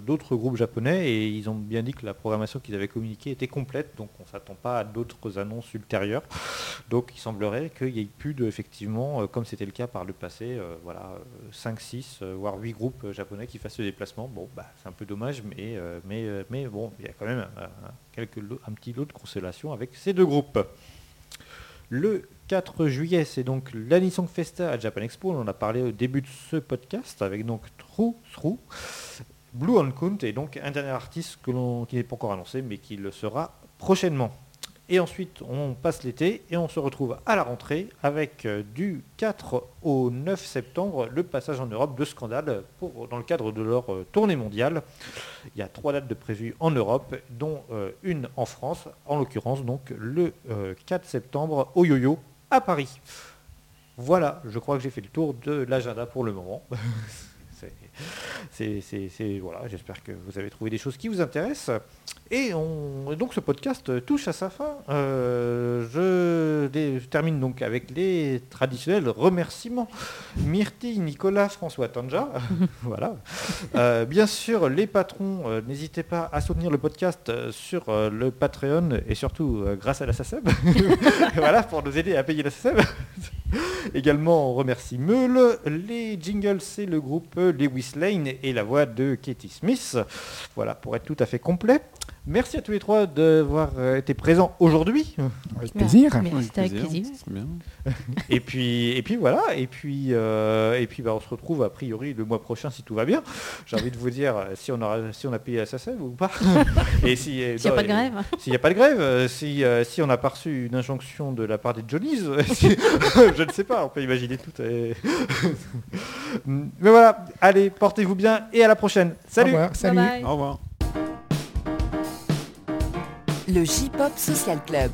d'autres groupes japonais et ils ont bien dit que la programmation qu'ils avaient communiquée était complète, donc on ne s'attend pas à d'autres annonces ultérieures. Donc il semblerait qu'il n'y ait plus de, effectivement, euh, comme c'était le cas par le passé, voilà, 5, 6, voire 8 groupes japonais qui fassent ce déplacement. Bon, bah, c'est un peu dommage, mais, euh, mais bon, il y a quand même un petit lot de consolation avec ces deux groupes. Le 4 juillet, c'est donc l'Anisong Festa à Japan Expo. On en a parlé au début de ce podcast avec donc True Through, Blue on Count et donc un dernier artiste que qui n'est pas encore annoncé mais qui le sera prochainement. Et ensuite, on passe l'été et on se retrouve à la rentrée avec euh, du 4 au 9 septembre le passage en Europe de Scandale pour, dans le cadre de leur euh, tournée mondiale. Il y a trois dates de prévues en Europe, dont euh, une en France, en l'occurrence donc le euh, 4 septembre au Yo-Yo à Paris. Voilà, je crois que j'ai fait le tour de l'agenda pour le moment. C'est- voilà, j'espère que vous avez trouvé des choses qui vous intéressent. Et on, donc ce podcast touche à sa fin. Euh, je, termine donc avec les traditionnels remerciements. Myrtille, Nicolas, François Tanja. voilà. Euh, bien sûr, les patrons, euh, n'hésitez pas à soutenir le podcast sur le Patreon et surtout grâce à la SACEM. voilà, pour nous aider à payer la SACEM. Également, on remercie Meule. Les jingles, c'est le groupe Lewis Lane et la voix de Katie Smith. Voilà, pour être tout à fait complet. Merci à tous les trois d'avoir euh, été présents aujourd'hui. Avec plaisir. Mais Avec plaisir. Et puis, et puis voilà. Et puis, euh, et puis bah, on se retrouve a priori le mois prochain si tout va bien. J'ai envie de vous dire euh, si on, aura, si on a payé SACEM ou pas. Et si, S'il n'y a pas de grève. S'il n'y a pas de grève, si, si on n'a pas reçu une injonction de la part des Johnnies, si- je ne sais pas, on peut imaginer tout. et- Mais voilà, allez, portez-vous bien et à la prochaine. Salut Au revoir. Salut. Bye bye. Au revoir. Le J-Pop Social Club.